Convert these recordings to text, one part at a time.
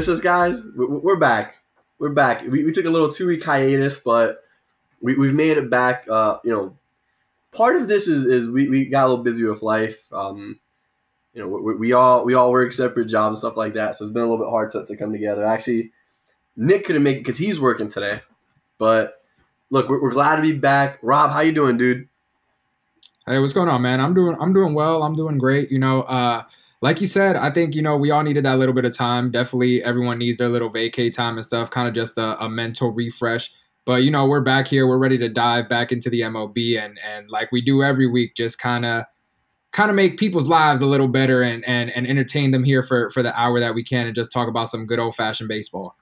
miss us, guys? We're back. We're back. We, we took a little two week hiatus, but we, we've made it back. Uh, you know, part of this is, is we, we got a little busy with life. Um, you know, we, we all we all work separate jobs and stuff like that, so it's been a little bit hard to, to come together. Actually, Nick couldn't make it because he's working today, but look, we're, we're glad to be back. Rob, how you doing, dude? Hey, what's going on, man? I'm doing I'm doing well. I'm doing great. You know, uh, like you said, I think you know we all needed that little bit of time. Definitely, everyone needs their little vacay time and stuff. Kind of just a, a mental refresh. But you know, we're back here. We're ready to dive back into the MLB, and and like we do every week, just kind of kind of make people's lives a little better and and and entertain them here for for the hour that we can, and just talk about some good old fashioned baseball.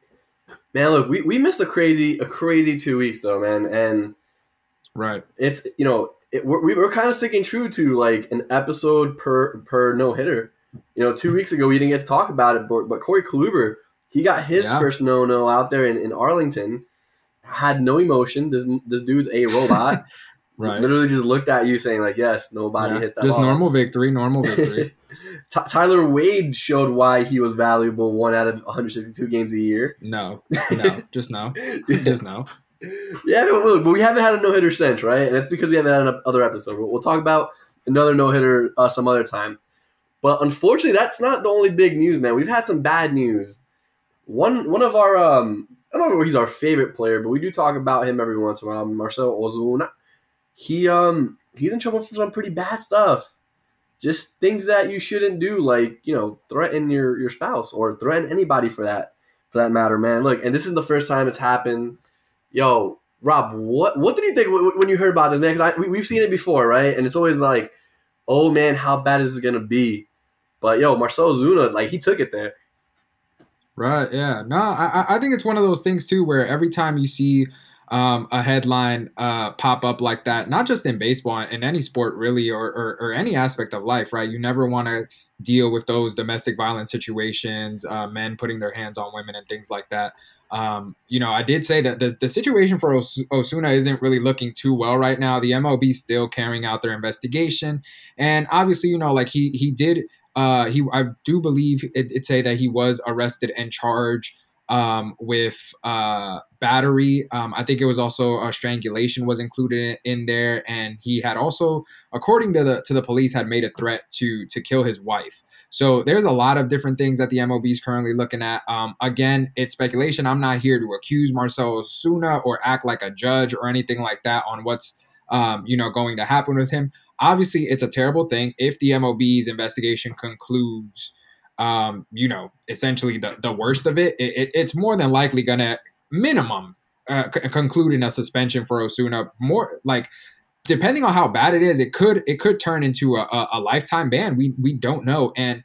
Man, look, we, we missed a crazy a crazy two weeks though, man, and right, it's you know it, we're, we were kind of sticking true to like an episode per per no hitter. You know, two weeks ago we didn't get to talk about it, but, but Corey Kluber, he got his yeah. first no no out there in, in Arlington, had no emotion. This this dude's a robot. right. Literally just looked at you saying like, yes, nobody yeah. hit that. Just ball. normal victory, normal victory. T- Tyler Wade showed why he was valuable one out of 162 games a year. No, no, just no, just no. Yeah, but, but we haven't had a no hitter since, right? And it's because we haven't had another episode. We'll, we'll talk about another no hitter uh, some other time. But unfortunately, that's not the only big news, man. We've had some bad news. One one of our um, I don't know if he's our favorite player, but we do talk about him every once in a while. Marcell Ozuna. He um he's in trouble for some pretty bad stuff. Just things that you shouldn't do, like you know, threaten your your spouse or threaten anybody for that for that matter, man. Look, and this is the first time it's happened. Yo, Rob, what what did you think when you heard about this? Because we, we've seen it before, right? And it's always like, oh man, how bad is this gonna be? But yo, Marcell Ozuna, like he took it there. Right. Yeah. No, I, I think it's one of those things too, where every time you see um, a headline uh, pop up like that, not just in baseball, in any sport really, or, or, or any aspect of life, right? You never want to deal with those domestic violence situations, uh, men putting their hands on women and things like that. Um, you know, I did say that the, the situation for Os- Ozuna isn't really looking too well right now. The MLB still carrying out their investigation, and obviously, you know, like he he did uh, he, I do believe it, it say that he was arrested and charged um, with uh, battery. Um, I think it was also a strangulation was included in there, and he had also, according to the to the police, had made a threat to to kill his wife. So there's a lot of different things that the MLB is currently looking at. Um, again, it's speculation. I'm not here to accuse Marcell Ozuna or act like a judge or anything like that on what's um, you know going to happen with him. Obviously, it's a terrible thing if the MLB's investigation concludes, um, you know, essentially the, the worst of it, it, it it's more than likely going to minimum uh, c- conclude in a suspension for Ozuna. More like depending on how bad it is, it could it could turn into a, a, a lifetime ban. We we don't know. And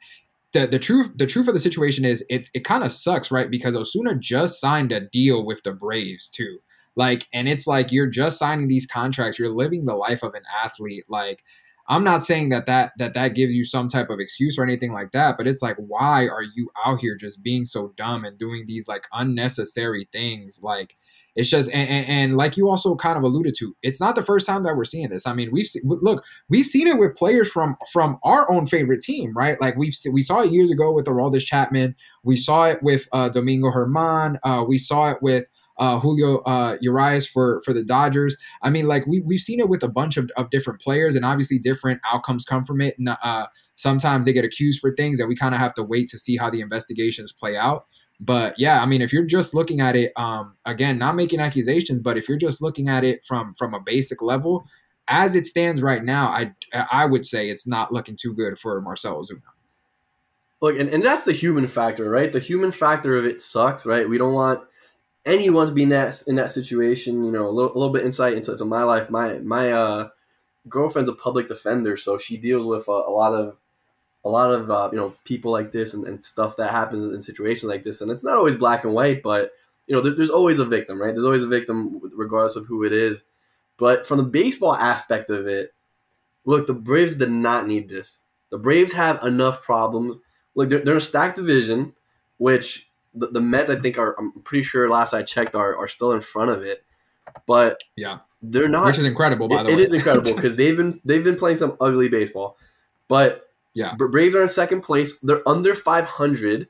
the, the truth the truth of the situation is it it kind of sucks, right? Because Ozuna just signed a deal with the Braves too. Like, and it's like you're just signing these contracts. You're living the life of an athlete. Like, I'm not saying that that that that gives you some type of excuse or anything like that, but it's like, why are you out here just being so dumb and doing these like unnecessary things? Like, it's just and, and, and, like you also kind of alluded to, it's not the first time that we're seeing this. I mean, we've seen, look, we've seen it with players from from our own favorite team, right? Like we've we saw it years ago with Aroldis Chapman, we saw it with uh, Domingo German, uh, we saw it with uh, Julio uh, Urias for for the Dodgers. I mean, like we we've seen it with a bunch of, of different players, and obviously different outcomes come from it. And uh, sometimes they get accused for things that we kind of have to wait to see how the investigations play out. But yeah, I mean, if you're just looking at it, um, again, not making accusations, but if you're just looking at it from from a basic level, as it stands right now, I I would say it's not looking too good for Marcell Ozuna. Look, and, and that's the human factor, right? The human factor of it sucks, right? We don't want anyone to be in that in that situation, you know, a little, a little bit insight into, into my life. My my uh, girlfriend's a public defender, so she deals with a, a lot of a lot of uh, you know people like this and, and stuff that happens in situations like this. And it's not always black and white, but you know, there, there's always a victim, right? There's always a victim, regardless of who it is. But from the baseball aspect of it, look, the Braves did not need this. The Braves have enough problems. Look, they're, they're a stacked division, which the, the Mets, I think, are I'm pretty sure last I checked are, are still in front of it. But yeah, they're not. Which is incredible, by it, the way. It is incredible because they've been they've been playing some ugly baseball. But yeah, Braves are in second place. They're under 500.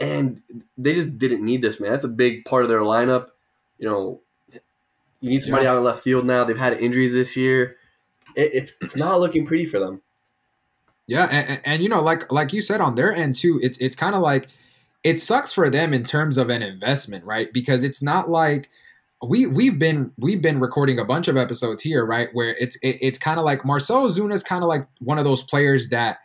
and they just didn't need this man. That's a big part of their lineup. You know, you need somebody Yeah. out in left field now. They've had injuries this year. It, it's it's not looking pretty for them. Yeah, and, and, and, you know, like like you said on their end too, it's it's kind of like it sucks for them in terms of an investment, right? Because it's not like we we've been we've been recording a bunch of episodes here, right? Where it's it, it's kind of like Marcell Ozuna is kind of like one of those players that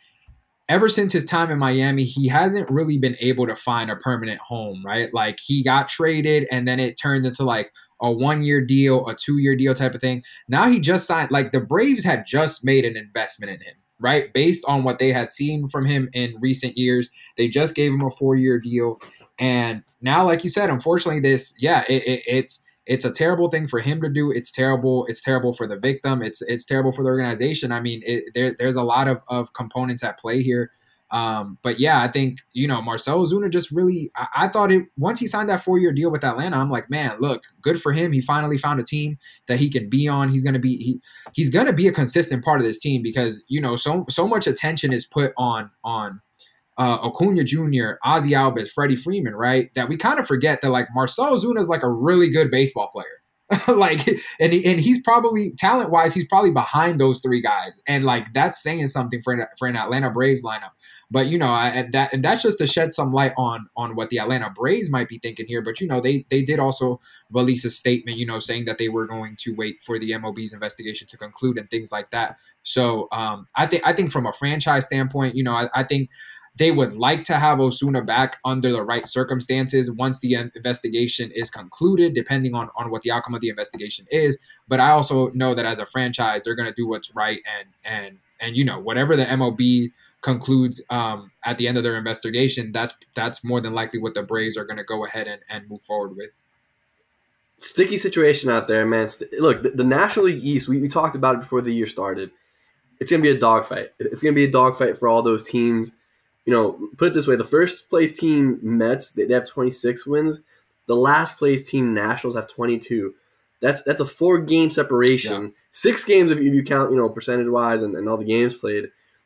ever since his time in Miami, he hasn't really been able to find a permanent home, right? Like he got traded and then it turned into like a one year deal, a two year deal type of thing. Now he just signed, like the Braves had just made an investment in him, right? Based on what they had seen from him in recent years. They just gave him a four year deal. And now, like you said, unfortunately, this, yeah, it, it, it's, it's a terrible thing for him to do. It's terrible. It's terrible for the victim. It's it's terrible for the organization. I mean, it, there, there's a lot of, of components at play here. Um, but yeah, I think you know Marcell Ozuna just really. I, I thought it once he signed that four year deal with Atlanta. I'm like, man, look, good for him. He finally found a team that he can be on. He's gonna be he he's gonna be a consistent part of this team because you know so so much attention is put on on uh, Acuna Jr., Ozzy Albies, Freddie Freeman, right? That we kind of forget that like Marcell Ozuna is like a really good baseball player. like and and he's probably talent wise he's probably behind those three guys. And like that's saying something for an, for an Atlanta Braves lineup. But you know I, that and that's just to shed some light on on what the Atlanta Braves might be thinking here. But you know they they did also release a statement you know saying that they were going to wait for the MLB's investigation to conclude and things like that. So um I think I think from a franchise standpoint you know I, I think they would like to have Ozuna back under the right circumstances once the investigation is concluded, depending on, on what the outcome of the investigation is. But I also know that as a franchise, they're going to do what's right and and and you know whatever the MLB concludes um, at the end of their investigation, that's that's more than likely what the Braves are going to go ahead and, and move forward with. Sticky situation out there, man. Look, the, the National League East. We, we talked about it before the year started. It's gonna be a dogfight. It's gonna be a dogfight for all those teams you know, put it this way: the first place team Mets they, they have 26 wins. The last place team Nationals have 22. That's that's a four game separation. Yeah. Six games if you, count, you know, percentage wise and, and all the games played.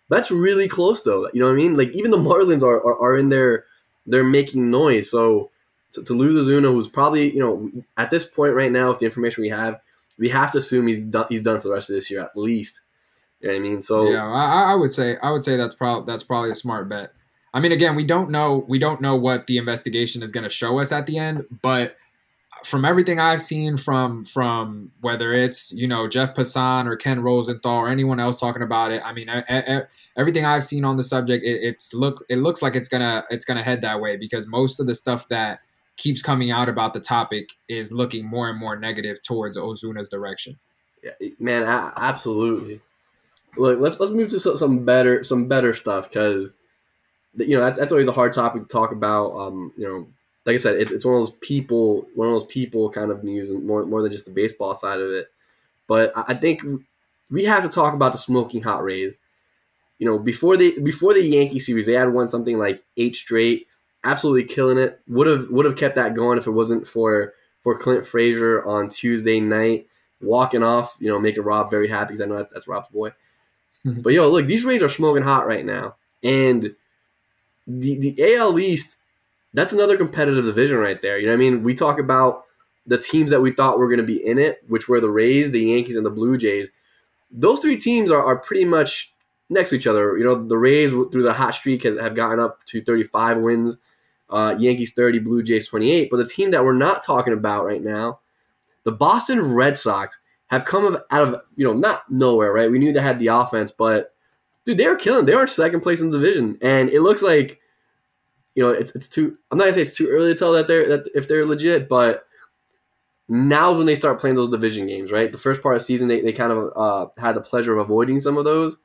That's really close though. You know what I mean? Like even the Marlins are, are, are in there, they're making noise. So to, to lose Ozuna, who's probably you know at this point right now with the information we have, we have to assume he's done he's done for the rest of this year at least. You know what I mean? So yeah, I, I would say I would say that's probably that's probably a smart bet. I mean, again, we don't know we don't know what the investigation is going to show us at the end, but from everything I've seen from from whether it's you know Jeff Passan or Ken Rosenthal or anyone else talking about it, I mean, I, I, everything I've seen on the subject, it, it's look it looks like it's gonna it's gonna head that way because most of the stuff that keeps coming out about the topic is looking more and more negative towards Ozuna's direction. Yeah, man, absolutely. Look, let's let's move to some better some better stuff because you know that's, that's always a hard topic to talk about. Um, you know, like I said, it's, it's one of those people one of those people kind of news and more more than just the baseball side of it. But I think we have to talk about the smoking hot Rays. You know, before the before the Yankee series, they had won something like eight straight, absolutely killing it. Would have would have kept that going if it wasn't for for Clint Frazier on Tuesday night walking off. You know, making Rob very happy because I know that's, that's Rob's boy. Mm-hmm. But yo, look, these Rays are smoking hot right now, and the the AL East, that's another competitive division right there. You know what I mean? We talk about the teams that we thought were going to be in it, which were the Rays, the Yankees, and the Blue Jays. Those three teams are, are pretty much next to each other. You know, the Rays through the hot streak has have gotten up to 35 wins, uh, Yankees 30, Blue Jays 28. But the team that we're not talking about right now, the Boston Red Sox, have come out of you know not nowhere, right? We knew they had the offense, but dude, they were killing. They were second place in the division, and it looks like you know it's it's too. I'm not gonna say it's too early to tell that they're that if they're legit, but now when they start playing those division games, right? The first part of the season, they, they kind of uh, had the pleasure of avoiding some of those.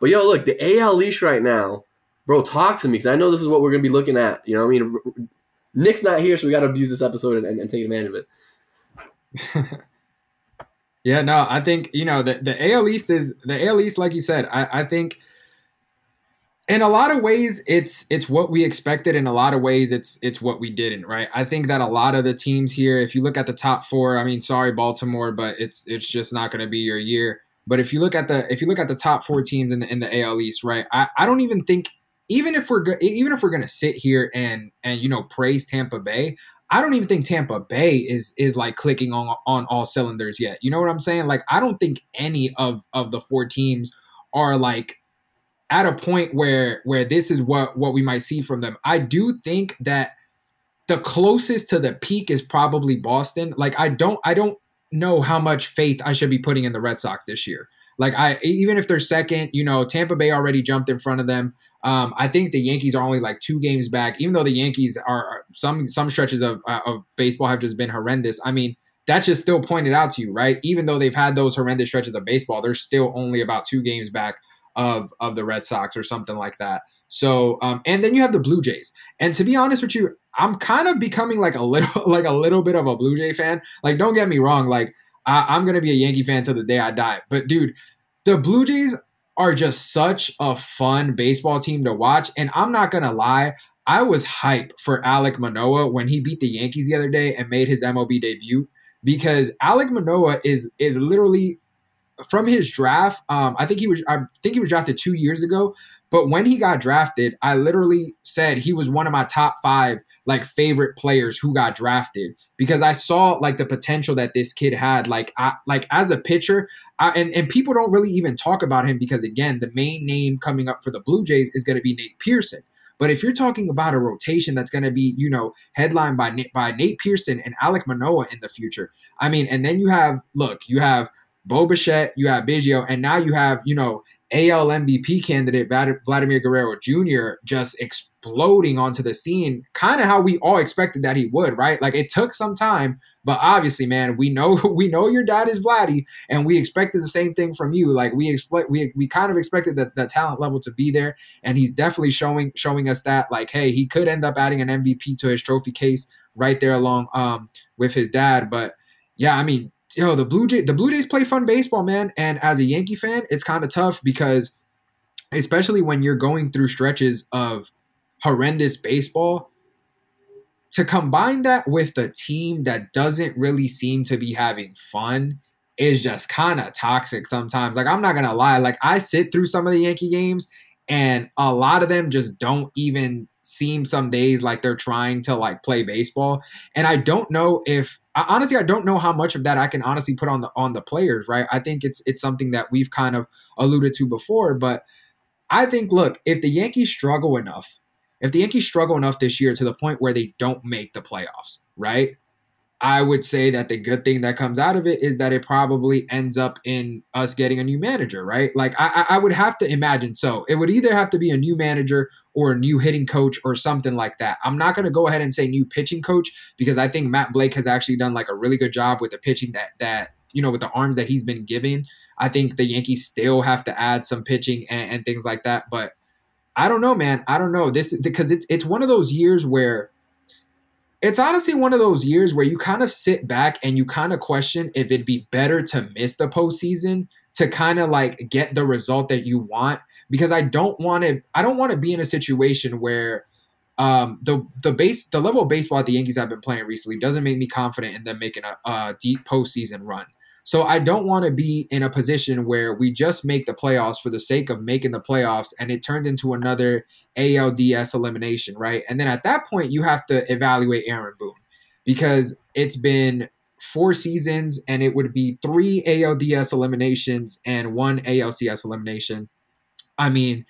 But yo, look, the AL East right now, bro, talk to me because I know this is what we're gonna be looking at. You know, what I mean, Nick's not here, so we got to abuse this episode and, and, and take advantage of it. Yeah, no, I think you know the the AL East is the AL East, like you said. I, I think in a lot of ways it's it's what we expected. In a lot of ways, it's it's what we didn't. Right? I think that a lot of the teams here, if you look at the top four, I mean, sorry Baltimore, but it's it's just not going to be your year. But if you look at the if you look at the top four teams in the in the AL East, right? I, I don't even think even if we're go- even if we're gonna sit here and and you know praise Tampa Bay, I don't even think Tampa Bay is is like clicking on on all cylinders yet. You know what I'm saying? Like I don't think any of of the four teams are like at a point where where this is what what we might see from them. I do think that the closest to the peak is probably Boston. Like I don't I don't know how much faith I should be putting in the Red Sox this year. Like I even if they're second, you know, Tampa Bay already jumped in front of them. Um, I think the Yankees are only like two games back, even though the Yankees are some some stretches of uh, of baseball have just been horrendous. I mean, that's just still pointed out to you, right? Even though they've had those horrendous stretches of baseball, they're still only about two games back of of the Red Sox or something like that. So, um, and then you have the Blue Jays. And to be honest with you, I'm kind of becoming like a little like a little bit of a Blue Jay fan. Like, don't get me wrong, like I, am gonna be a Yankee fan till the day I die. But dude, the Blue Jays are just such a fun baseball team to watch. And I'm not gonna lie, I was hype for Alek Manoah when he beat the Yankees the other day and made his MLB debut because Alek Manoah is is literally from his draft. Um, I think he was I think he was drafted two years ago. But when he got drafted, I literally said he was one of my top five like favorite players who got drafted because I saw like the potential that this kid had. Like I like as a pitcher, I, and and people don't really even talk about him because again, the main name coming up for the Blue Jays is going to be Nate Pearson. But if you're talking about a rotation that's going to be, you know, headlined by by Nate Pearson and Alek Manoah in the future, I mean, and then you have look, you have Bo Bichette, you have Biggio, and now you have, you know, AL MVP candidate Vladimir Guerrero Jr. just exploding onto the scene, kind of how we all expected that he would, right? Like it took some time, but obviously, man, we know we know your dad is Vladdy, and we expected the same thing from you. Like we expect we we kind of expected that the talent level to be there, and he's definitely showing showing us that like, hey, he could end up adding an MVP to his trophy case right there along um with his dad, but yeah, I mean, yo, the Blue Jay, the Blue Jays play fun baseball, man. And as a Yankee fan, it's kind of tough because, especially when you're going through stretches of horrendous baseball, to combine that with the team that doesn't really seem to be having fun is just kind of toxic sometimes. Like I'm not gonna lie, like I sit through some of the Yankee games and a lot of them just don't even seem some days like they're trying to like play baseball. And i don't know if I, honestly i don't know how much of that i can honestly put on the on the players right? I think it's it's something that we've kind of alluded to before but i think look if the yankees struggle enough if the yankees struggle enough this year to the point where they don't make the playoffs right I would say that the good thing that comes out of it is that it probably ends up in us getting a new manager, right? Like I, I would have to imagine so. It would either have to be a new manager or a new hitting coach or something like that. I'm not going to go ahead and say new pitching coach because I think Matt Blake has actually done like a really good job with the pitching that that you know with the arms that he's been given. I think the Yankees still have to add some pitching and, and things like that, but I don't know, man. I don't know this because it's it's one of those years where it's honestly one of those years where you kind of sit back and you kind of question if it'd be better to miss the postseason to kind of like get the result that you want. Because I don't want to, I don't want to be in a situation where um, the the base the level of baseball that the Yankees have been playing recently doesn't make me confident in them making a, a deep postseason run. So I don't want to be in a position where we just make the playoffs for the sake of making the playoffs and it turned into another ALDS elimination, right? And then at that point you have to evaluate Aaron Boone because it's been four seasons and it would be three ALDS eliminations and one ALCS elimination. I mean,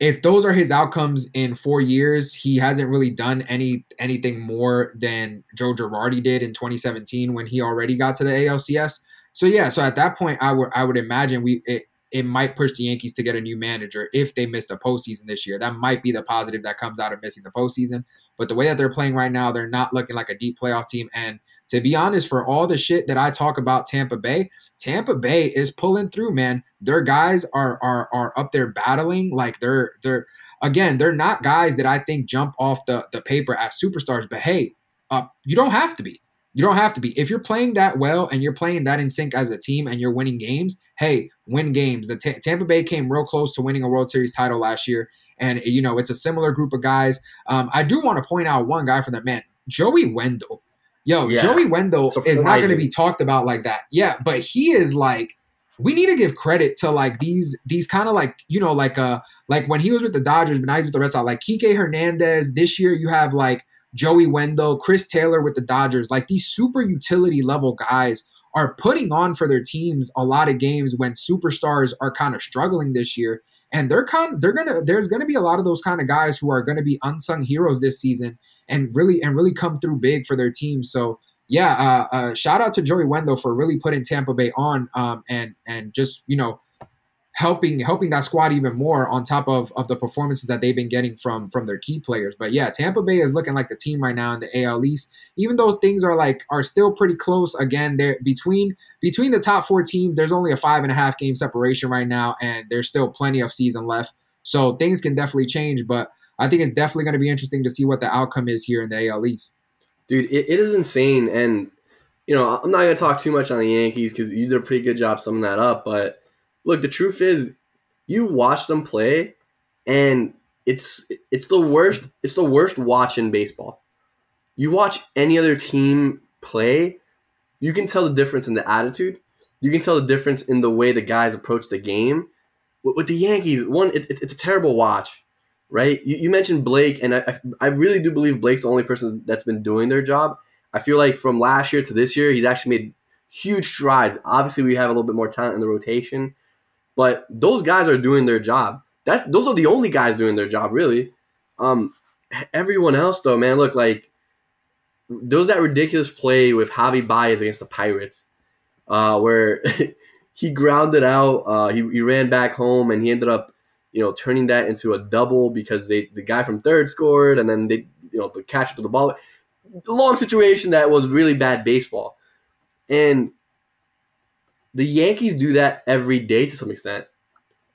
if those are his outcomes in four years, he hasn't really done any anything more than Joe Girardi did in 2017 when he already got to the ALCS. So yeah, so at that point, I would I would imagine we it, it might push the Yankees to get a new manager if they miss the postseason this year. That might be the positive that comes out of missing the postseason. But the way that they're playing right now, they're not looking like a deep playoff team. And to be honest, for all the shit that I talk about Tampa Bay, Tampa Bay is pulling through, man. Their guys are are are up there battling. Like they're they're again, they're not guys that I think jump off the, the paper as superstars, but hey, uh, you don't have to be. You don't have to be. If you're playing that well and you're playing that in sync as a team and you're winning games, hey, win games. The T- Tampa Bay came real close to winning a World Series title last year, and you know it's a similar group of guys. Um, I do want to point out one guy for that man, Joey Wendle. Yo, yeah. Joey Surprising. is not going to be talked about like that. Yeah, but he is like we need to give credit to like these these kind of like you know like uh like when he was with the Dodgers, but now he's with the Red Sox. Like Kike Hernandez. This year you have like Joey Wendle, Chris Taylor with the Dodgers. Like these super utility level guys are putting on for their teams a lot of games when superstars are kind of struggling this year. And they're kind they're gonna there's gonna be a lot of those kind of guys who are gonna be unsung heroes this season and really and really come through big for their team. So yeah, uh, uh, shout out to Joey Wendle for really putting Tampa Bay on um, and and just you know helping helping that squad even more on top of of the performances that they've been getting from from their key players. But yeah, Tampa Bay is looking like the team right now in the AL East. Even though things are like are still pretty close. Again, they're between between the top four teams. There's only a five and a half game separation right now, and there's still plenty of season left. So things can definitely change. But I think it's definitely going to be interesting to see what the outcome is here in the AL East. Dude, it, it is insane, and you know I'm not going to talk too much on the Yankees because you did a pretty good job summing that up, but look, the truth is, you watch them play, and it's it's the worst. It's the worst watch in baseball. You watch any other team play, you can tell the difference in the attitude. You can tell the difference in the way the guys approach the game. With, with the Yankees, one, it, it, it's a terrible watch, right? You, you mentioned Blake, and I, I really do believe Blake's the only person that's been doing their job. I feel like from last year to this year, he's actually made huge strides. Obviously, we have a little bit more talent in the rotation. But those guys are doing their job. That's those are the only guys doing their job, really. Um, everyone else, though, man, look like there was that ridiculous play with Javi Baez against the Pirates, uh, where he grounded out. Uh, he, he ran back home and he ended up, you know, turning that into a double because they the guy from third scored and then they, you know, the catcher to the ball. Long situation that was really bad baseball, and the Yankees do that every day to some extent,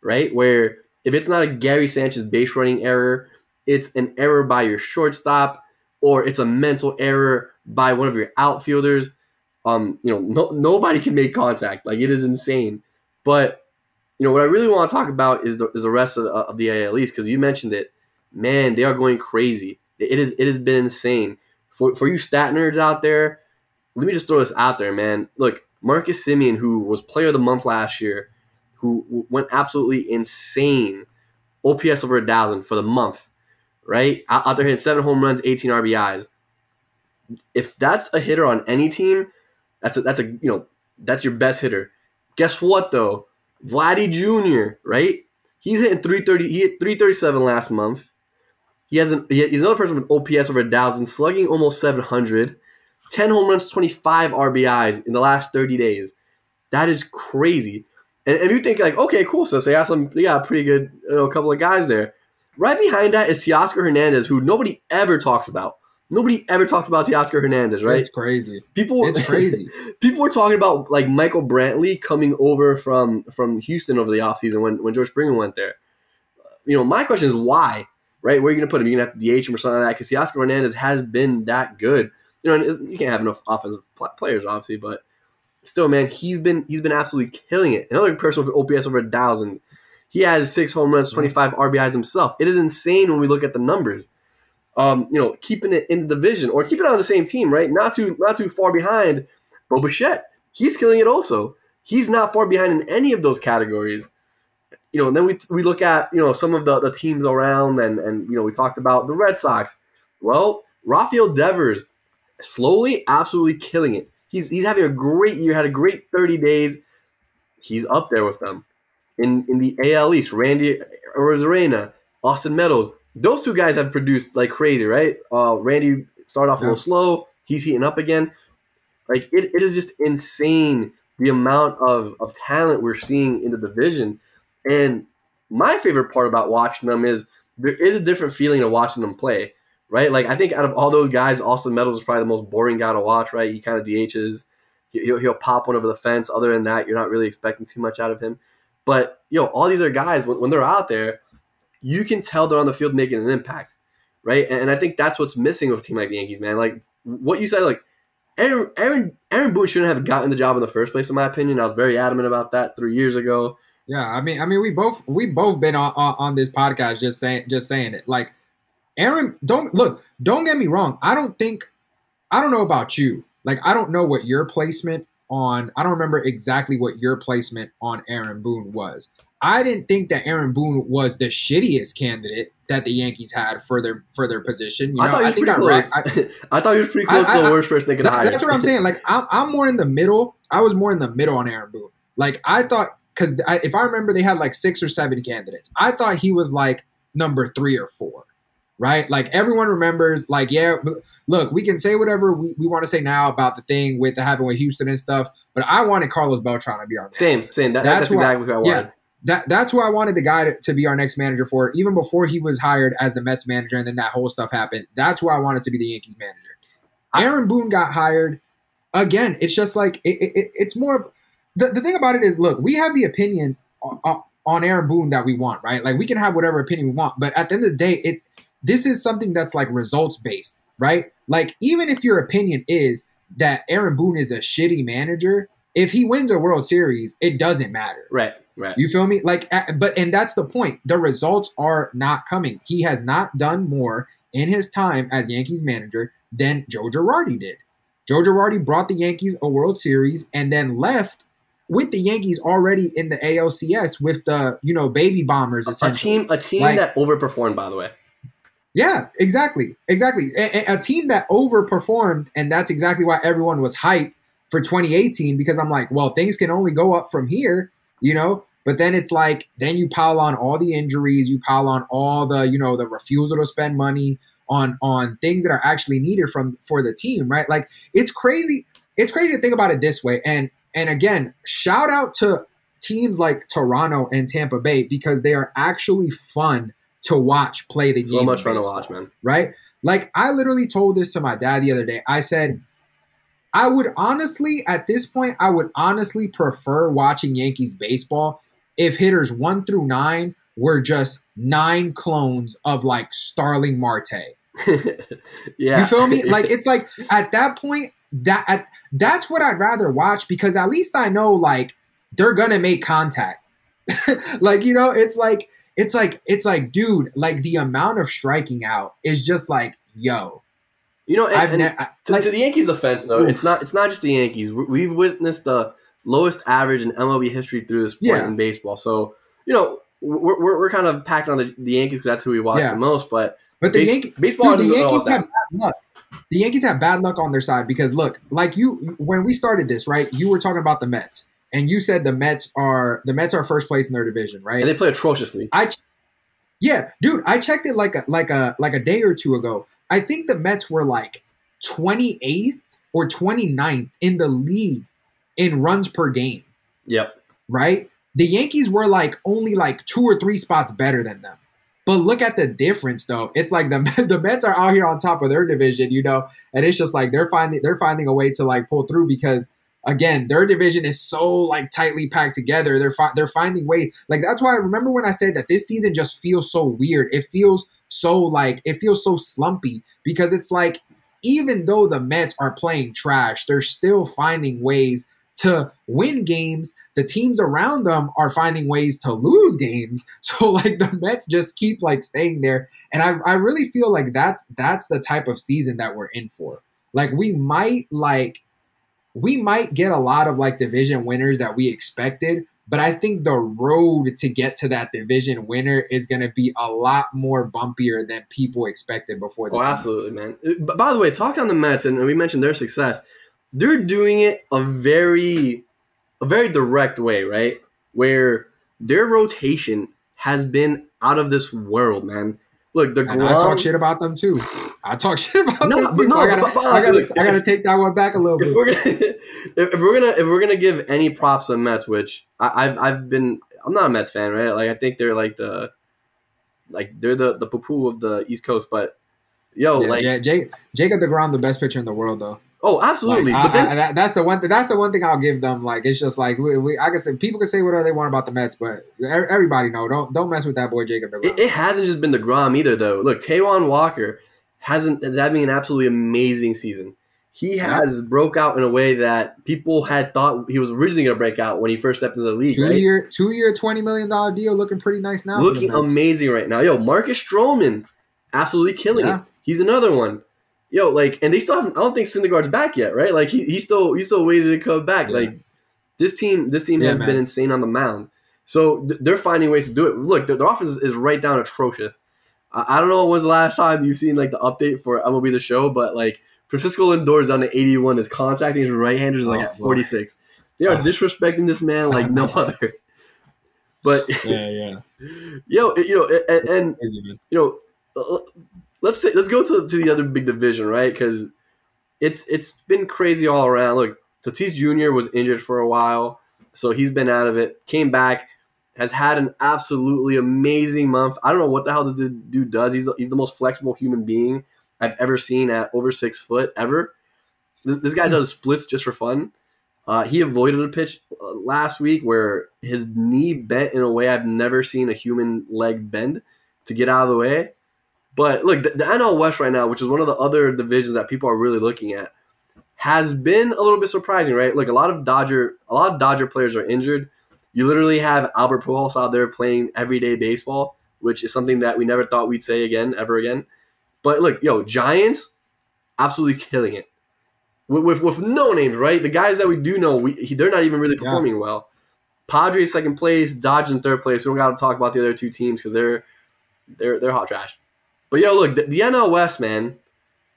right? Where if it's not a Gary Sanchez base running error, it's an error by your shortstop or it's a mental error by one of your outfielders. Um, you know, no, nobody can make contact. Like it is insane. But you know what I really want to talk about is the, is the rest of the, of the AL East because you mentioned it. Man, they are going crazy. It is it has been insane for for you stat nerds out there. Let me just throw this out there, man. Look, Marcus Semien, who was player of the month last year, who went absolutely insane, OPS over a thousand for the month, right? Out, there hitting seven home runs, 18 RBIs. If that's a hitter on any team, that's a, that's a you know that's your best hitter. Guess what though, Vladdy Jr. Right? He's hitting 330. He hit 337 last month. He has an, he's another person with OPS over a thousand, slugging almost 700. 10 home runs, 25 RBIs in the last 30 days. That is crazy. And if you think like, okay, cool, so they got some, they got a pretty good, you know, couple of guys there. Right behind that is Teoscar Hernandez, who nobody ever talks about. Nobody ever talks about Teoscar Hernandez, right? It's crazy. People, it's crazy. people were talking about like Michael Brantley coming over from from Houston over the offseason when when George Springer went there. You know, my question is why, right? Where are you going to put him? You're going to have to DH him or something like that because Teoscar Hernandez has been that good you know, you can't have enough offensive players, obviously, but still, man, he's been he's been absolutely killing it. Another person with OPS over a thousand. He has six home runs, twenty five RBIs himself. It is insane when we look at the numbers. Um, you know, keeping it in the division or keeping it on the same team, right? Not too not too far behind. Bo Bichette, he's killing it also. He's not far behind in any of those categories. You know, and then we, we look at you know some of the, the teams around, and and you know we talked about the Red Sox. Well, Rafael Devers, slowly, absolutely killing it. He's he's having a great year. Had a great 30 days. He's up there with them. In in the AL East, Randy Arozarena, Austin Meadows. Those two guys have produced like crazy, right? Uh, Randy started off a little slow. He's heating up again. Like it, it is just insane the amount of, of talent we're seeing in the division. And my favorite part about watching them is there is a different feeling of watching them play right? Like I think out of all those guys, Austin Meadows is probably the most boring guy to watch, right? He kind of DHs. He'll, he'll pop one over the fence. Other than that, you're not really expecting too much out of him. But you know, all these other guys, when, when they're out there, you can tell they're on the field making an impact, right? And, and, I think that's what's missing with a team like the Yankees, man. Like what you said, like Aaron Aaron Aaron Boone shouldn't have gotten the job in the first place, in my opinion. I was very adamant about that three years ago. Yeah, I mean, I mean, we both we both been on, on, on this podcast just saying just saying it. Like Aaron, don't look, don't get me wrong. I don't think, I don't know about you. Like, I don't know what your placement on, I don't remember exactly what your placement on Aaron Boone was. I didn't think that Aaron Boone was the shittiest candidate that the Yankees had for their for their position. You know, I thought he was think pretty I, close. I, I, thought he was pretty close I- to the I- worst person they could that- hire. that's what I'm saying. Like I'm, I'm more in the middle. I was more in the middle on Aaron Boone. Like I thought because if I remember, they had like six or seven candidates. I thought he was like number three or four. Right, like everyone remembers, like yeah, look, we can say whatever we, we want to say now about the thing with the happened with Houston and stuff, but I wanted Carlos Beltran to be our manager. Same, same. That, That's that's, who I- exactly what I wanted. that that's who I wanted the guy to, to be our next manager for, even before he was hired as the Mets manager, and then that whole stuff happened. That's who I wanted to be the Yankees manager. Aaron Boone got hired. Again, it's just like it, it, it- it's more. The, the thing about it is, look, we have the opinion on, on- on Aaron Boone that we want, right? Like we can have whatever opinion we want, but at the end of the day, it this is something that's like results based, right? Like even if your opinion is that Aaron Boone is a shitty manager, if he wins a World Series, it doesn't matter. Right, right. You feel me? Like, but and that's the point. The results are not coming. He has not done more in his time as Yankees manager than Joe Girardi did. Joe Girardi brought the Yankees a World Series and then left with the Yankees already in the ALCS with the you know baby bombers a essentially. team, a team Like- that overperformed. By the way, Yeah, exactly, exactly. A, a- team that overperformed, and that's exactly why everyone was hyped for 2018 because I'm like, well, things can only go up from here, you know. But then it's like, then you pile on all the injuries, you pile on all the, you know, the refusal to spend money on on things that are actually needed from for the team, right? Like it's crazy. It's crazy to think about it this way. And and again, shout out to teams like Toronto and Tampa Bay because they are actually fun to watch play the so game. So much fun to watch, man. right? Like I literally told this to my dad the other day. I said, I would honestly, at this point, I would honestly prefer watching Yankees baseball if hitters one through nine were just nine clones of like Starling Marte. yeah, You feel me? Like it's like at that point, that at, that's what I'd rather watch because at least I know like they're gonna make contact. like you know, it's like it's like it's like dude, like the amount of striking out is just like yo. you know, and, I've and to, like to the Yankees' offense, though, Oof. it's not it's not just the Yankees. We- We've witnessed the lowest average in MLB history through this point Yeah. in baseball. So you know, we're, we're, we're kind of packed on the, the Yankees because that's who we watch Yeah. the most. But but the base- Yankees baseball Dude, the Yankees that. have bad luck. The Yankees have bad luck on their side because look, like you when we started this, right? You were talking about the Mets, and you said the Mets are the Mets are first place in their division, right? and they play atrociously. I, yeah, dude, I checked it like a like a like a day or two ago. I think the Mets were like 28th or 29th in the league in runs per game, Yep. right? The Yankees were like only like two or three spots better than them. But look at the difference, though. It's like the the Mets are out here on top of their division, you know, and it's just like they're finding they're finding a way to like pull through because again, their division is so like tightly packed together. They're fi- they're finding ways. Like that's why I remember when I said that this season just feels so weird. It feels so like it feels so slumpy because it's like even though the Mets are playing trash, they're still finding ways to win games. The teams around them are finding ways to lose games. So like the Mets just keep like staying there. And I, I really feel like that's that's the type of season that we're in for. Like we might like we might get a lot of like division winners that we expected, but I think the road to get to that division winner is going to be a lot more bumpier than people expected before the Oh, season. absolutely, man. Uh, But by the way, talking on the Mets, and we mentioned their success, they're doing it a very, a very direct way, right? Where their rotation has been out of this world, man. Look, the And I talk shit about them too. I talk shit about No, them too. so no, I gotta, but- but I gotta, I gotta take that one back a little if bit. we're gonna, if, we're gonna, if we're gonna give any props to Mets, which I, I've, I've been, I'm not a Mets fan, right? Like I think they're like the, like they're the the poo poo of the East Coast, but yo, Yeah, like, Ja- Jake, Jacob Degrom, the best pitcher in the world, though. Oh, absolutely. Like, but I- then, I- that- that's the one. That's the one thing I'll give them. Like, it's just like we, we I can say people can say whatever they want about the Mets, but everybody know don't don't mess with that boy Jacob Degrom. It, it hasn't just been the Grom either, though. Look, Taijuan Walker hasn't is having an absolutely amazing season. He has broke out in a way that people had thought he was originally going to break out when he first stepped into the league. two Right? year, two year, twenty million dollar deal, looking pretty nice now. Looking amazing right now. Yo, Marcus Stroman, absolutely killing Yeah. it. He's another one. Yo, like, and they still haven't. I don't think Syndergaard's back yet, right? Like, he, he's still he's still waiting to come back. Yeah. Like, this team, this team Yeah, has man. been insane on the mound. So th- they're finding ways to do it. Look, their, their offense is, is right down atrocious. I, I don't know when was the last time you've seen like the update for MLB the Show, but like Francisco Lindor is down to 81. His contacting his right-handers is like Oh, at 46. They are Oh. disrespecting this man like no other. But Yeah, yeah. yo, you know, and, and you know, let's say, let's go to, to the other big division, right? Because it's it's been crazy all around. Look, Tatis Jr. was injured for a while, so he's been out of it. Came back, has had an absolutely amazing month. I don't know what the hell this dude does. He's he's the most flexible human being I've ever seen at over six foot ever. This, this guy does splits just for fun. Uh, he avoided a pitch uh, last week where his knee bent in a way I've never seen a human leg bend to get out of the way. But look, the, the NL West right now, which is one of the other divisions that people are really looking at, has been a little bit surprising, right? Look, a lot of Dodger, a lot of Dodger players are injured. You literally have Albert Pujols out there playing everyday baseball, which is something that we never thought we'd say again, ever again. But look, yo, Giants, absolutely killing it with, with, with no names, right? The guys that we do know, we they're not even really Yeah. performing well. Padres second place, Dodgers in third place. We don't got to talk about the other two teams because they're they're they're hot trash. But yo, look, the, the NL West, man.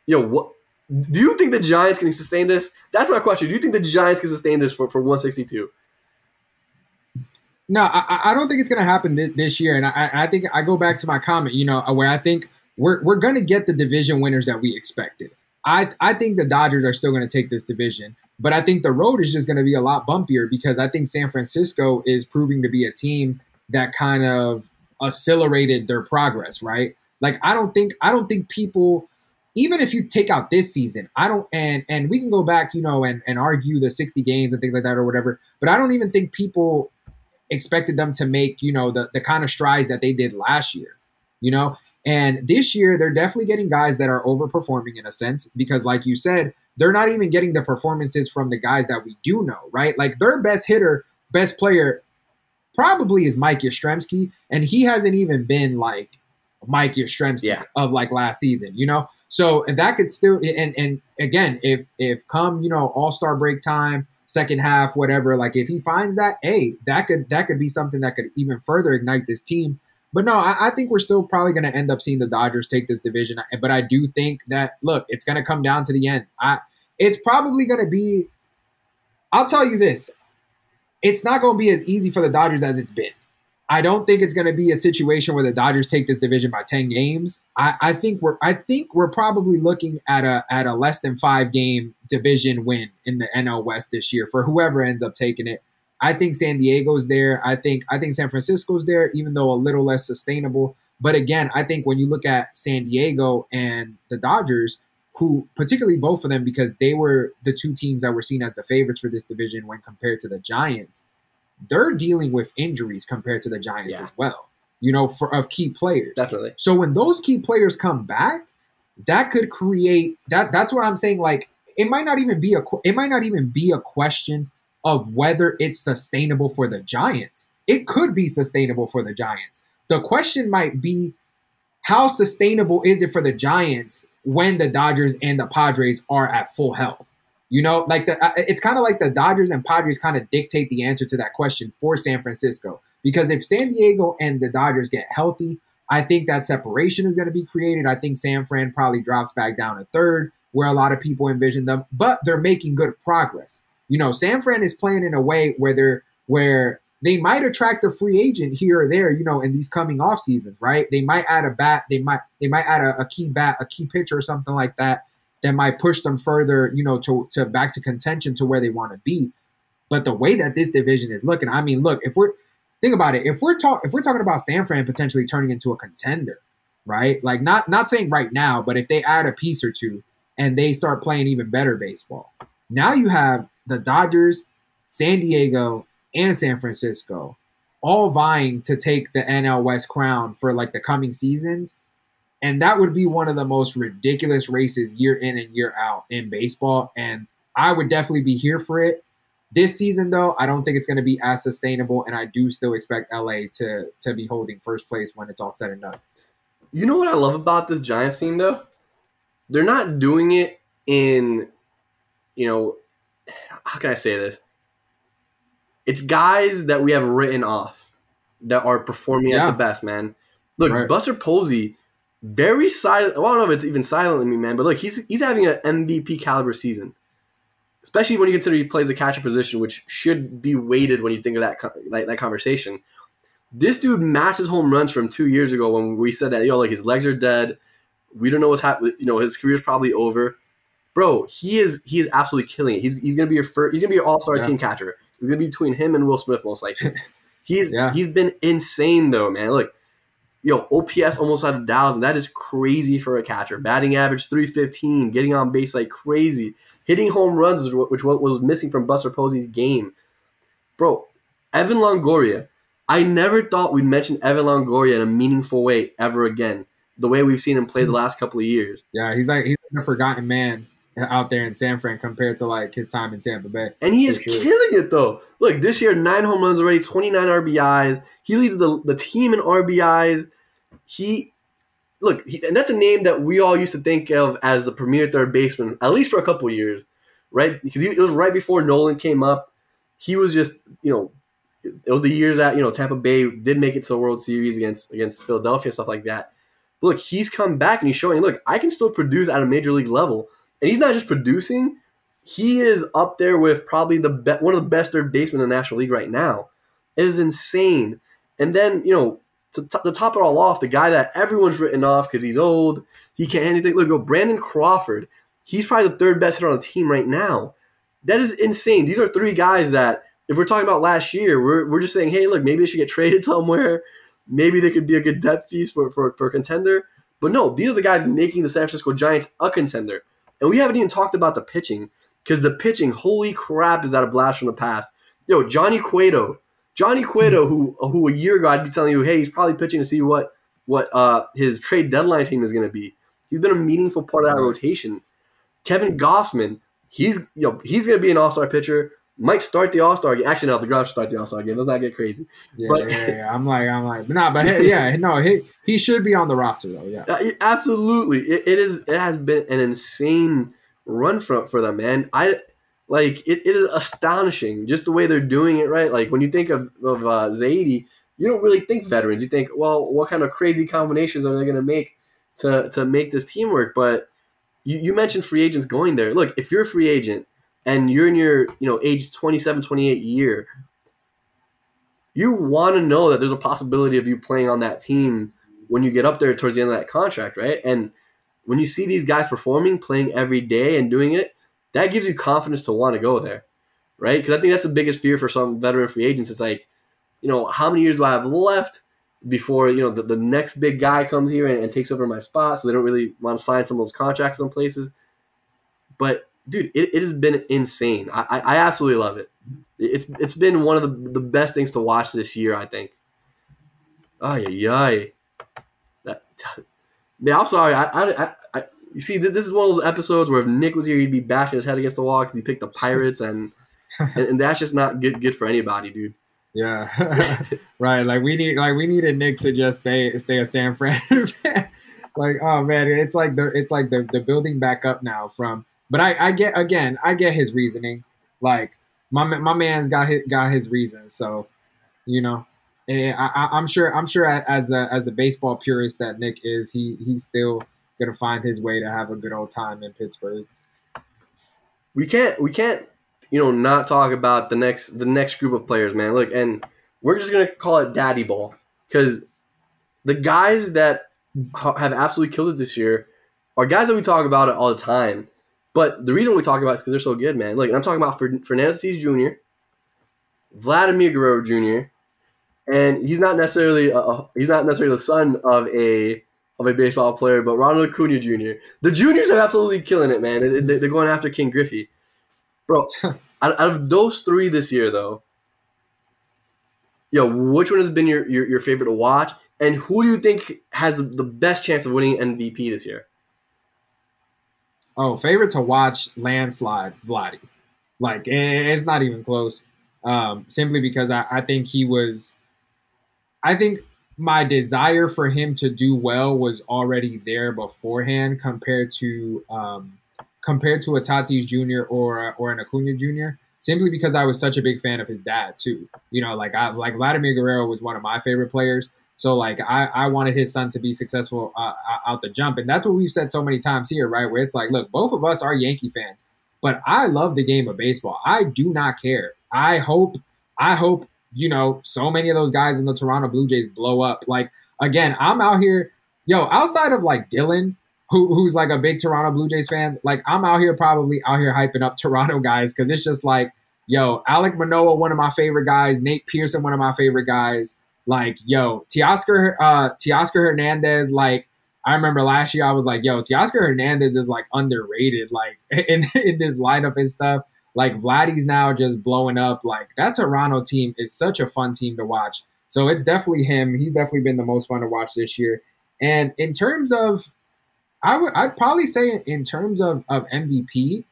Yo, what do you think the Giants can sustain this? That's my question. Do you think the Giants can sustain this for, for 162? No, I, I- don't think it's going to happen thi- this year. And I, I think I go back to my comment, you know, uh, where I think we're, we're going to get the division winners that we expected. I, I think the Dodgers are still going to take this division, but I think the road is just going to be a lot bumpier because I think San Francisco is proving to be a team that kind of accelerated their progress, right? Like I don't think I don't think people even if you take out this season, I don't and and we can go back, you know, and, and argue the 60 games and things like that or whatever, but I don't even think people expected them to make, you know, the, the kind of strides that they did last year, you know? And this year, they're definitely getting guys that are overperforming in a sense because, like you said, they're not even getting the performances from the guys that we do know, right? Like their best hitter, best player probably is Mike Yastrzemski, and he hasn't even been like Mike Yastrzemski Yeah. of like last season, you know? So and that could still and and again, if if come, you know, all-star break time, second half, whatever, like if he finds that, hey, that could that could be something that could even further ignite this team. But no, I, I think we're still probably going to end up seeing the Dodgers take this division. But I do think that look, it's going to come down to the end. I, it's probably going to be. I'll tell you this: it's not going to be as easy for the Dodgers as it's been. I don't think it's going to be a situation where the Dodgers take this division by ten games. I, I think we're I think we're probably looking at a at a less than five game division win in the NL West this year for whoever ends up taking it. I think San Diego's there. I think I think San Francisco's there, even though a little less sustainable. But again, I think when you look at San Diego and the Dodgers, who particularly both of them, because they were the two teams that were seen as the favorites for this division when compared to the Giants, they're dealing with injuries compared to the Giants Yeah. as well. You know, for of key players. Definitely. So when those key players come back, that could create that. That's what I'm saying. Like it might not even be a. It might not even be a question of whether it's sustainable for the Giants. It could be sustainable for the Giants. The question might be how sustainable is it for the Giants when the Dodgers and the Padres are at full health? You know, like the it's kind of like the Dodgers and Padres kind of dictate the answer to that question for San Francisco. Because if San Diego and the Dodgers get healthy, I think that separation is going to be created. I think San Fran probably drops back down to third, where a lot of people envision them, but they're making good progress. You know, San Fran is playing in a way where they're where they might attract a free agent here or there, you know, in these coming off seasons, right? They might add a bat, they might they might add a, a key bat, a key pitcher or something like that that might push them further, you know, to to back to contention to where they want to be. But the way that this division is looking, I mean, look, if we're think about it, if we're talk if we're talking about San Fran potentially turning into a contender, right? Like not not saying right now, but if they add a piece or two and they start playing even better baseball, now you have the Dodgers, San Diego, and San Francisco all vying to take the NL West crown for like the coming seasons. And that would be one of the most ridiculous races year in and year out in baseball. And I would definitely be here for it. This season, though, I don't think it's going to be as sustainable, and I do still expect LA to to be holding first place when it's all said and done. You know what I love about this Giants team though? They're not doing it in, you know, how can I say this? It's guys that we have written off. that are performing Yeah. at the best, man. Look, Right. Buster Posey, very silent. Well, I don't know if it's even silent in me, man, but look, he's he's having an MVP caliber season, especially when you consider he plays a catcher position, which should be weighted when you think of that like that conversation. This dude matches home runs from two years ago when we said that yo, like his legs are dead. We don't know what's happening. You know, his career's probably over. Bro, he is he is absolutely killing it. He's, he's gonna be your first. He's gonna be your all star Yeah. team catcher. It's gonna be between him and Will Smith most likely. He's Yeah. he's been insane though, man. Look, yo, OPS almost at a thousand. That is crazy for a catcher. Batting average three fifteen, getting on base like crazy, hitting home runs, is what- which what was missing from Buster Posey's game. Bro, Evan Longoria. I never thought we'd mention Evan Longoria in a meaningful way ever again. The way we've seen him play the hmm. last couple of years. Yeah, he's like he's like a forgotten man out there in San Fran compared to like his time in Tampa Bay. And he is sure. killing it though. Look, this year nine home runs already, twenty nine RBIs. He leads the, the team in RBIs. He look, he, and that's a name that we all used to think of as the premier third baseman, at least for a couple years, right? Because he, it was right before Nolan came up. He was just, you know, it was the years that you know Tampa Bay did make it to the World Series against against Philadelphia and stuff like that. But look, he's come back and he's showing, look, I can still produce at a major league level, and he's not just producing he is up there with probably the be- one of the best third basemen in the National League right now. It is insane. And then you know to, to, to top it all off, the guy that everyone's written off because he's old, he can't anything. Look, go Brandon Crawford. He's probably the third best hitter on the team right now. That is insane. These are three guys that, if we're talking about last year, we're, we're just saying, hey, look, maybe they should get traded somewhere. Maybe they could be a good depth piece for, for, for a contender. But no, these are the guys making the San Francisco Giants a contender. And we haven't even talked about the pitching because the pitching, holy crap, is that a blast from the past. Yo, Johnny Cueto. Johnny Cueto, who who a year ago I'd be telling you, hey, he's probably pitching to see what what uh, his trade deadline team is going to be. He's been a meaningful part of that rotation. Kevin Gausman, he's you know, he's going to be an All Star pitcher. Might start the All Star game. Actually, no, the should start the All Star game. Let's not get crazy. Yeah, But- yeah, yeah. I'm like, I'm like, nah, but yeah, no, he he should be on the roster though. Yeah, Uh, absolutely, it, it is. It has been an insane run for for them, man. I like it, it is astonishing just the way they're doing it. Right, like when you think of of uh, Zaidi, you don't really think veterans. You think, well, what kind of crazy combinations are they going to make to to make this team work? But you, you mentioned free agents going there. Look, if you're a free agent and you're in your you know age 27, 28 year, you want to know that there's a possibility of you playing on that team when you get up there towards the end of that contract, right? And when you see these guys performing, playing every day and doing it, that gives you confidence to want to go there, right? Because I think that's the biggest fear for some veteran free agents. It's like, you know, how many years do I have left before you know the, the next big guy comes here and, and takes over my spot? So they don't really want to sign some of those contracts some places. But dude, it, it has been insane. I, I, absolutely love it. It's it's been one of the, the best things to watch this year. I think. Ay ay That, man, I'm sorry. I, I, I, you see, this, this is one of those episodes where if Nick was here, he'd be bashing his head against the wall because he picked the Pirates, and, and and that's just not good good for anybody, dude. yeah, right. Like we need, like we needed Nick to just stay stay a San Fran. like, oh man, it's like the it's like the the building back up now from. But I I get again, I get his reasoning. Like my my man's got his, got his reasons, so you know. I, I'm sure. I'm sure as the as the baseball purist that Nick is, he he's still gonna find his way to have a good old time in Pittsburgh. we can't we can't you know not talk about the next the next group of players man look and we're just gonna call it daddy ball because the guys that have absolutely killed it this year are guys that we talk about all the time but the reason we talk about it is because they're so good man look and i'm talking about Fer- fernando Tatis jr vladimir guerrero jr and he's not necessarily a, he's not necessarily the son of a of a baseball player, but Ronald Acuna Jr. The juniors are absolutely killing it, man. They- They're going after Ken Griffey, bro. out, of those three this year, though, yo, which one has been your, your, your favorite to watch, and who do you think has the best chance of winning MVP this year? Oh, favorite to watch landslide Vladdy. Like it's not even close. Um, simply because I, I think he was I think my desire for him to do well was already there beforehand compared to um, compared to a Tatis Jr. or or an Acuna Jr. simply because I was such a big fan of his dad too. You know, like I like Vladimir Guerrero was one of my favorite players. So like I, I wanted his son to be successful uh, out the jump, and that's what we've said so many times here, right? Where it's like, look, both of us are Yankee fans, but I love the game of baseball. I do not care. I hope, I hope, you know, so many of those guys in the Toronto Blue Jays blow up. Like again, I'm out here, yo, outside of like Dylan, who, who's like a big Toronto Blue Jays fan, like I'm out here probably out here hyping up Toronto guys because it's just like, yo, Alek Manoah, one of my favorite guys, Nate Pearson, one of my favorite guys. Like, yo, Teoscar, uh, Teoscar Hernandez, like, I remember last year I was like, yo, Teoscar Hernandez is like underrated, like in, in this lineup and stuff. Like Vladdy's now just blowing up. Like that Toronto team is such a fun team to watch. So it's definitely him. He's definitely been the most fun to watch this year. And in terms of, I would I'd probably say in terms of of MVP,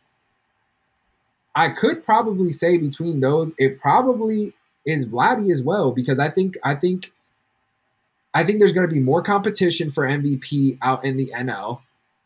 I could probably say between those, it probably is Vladdy as well because I think I think I think there's going to be more competition for MVP out in the NL,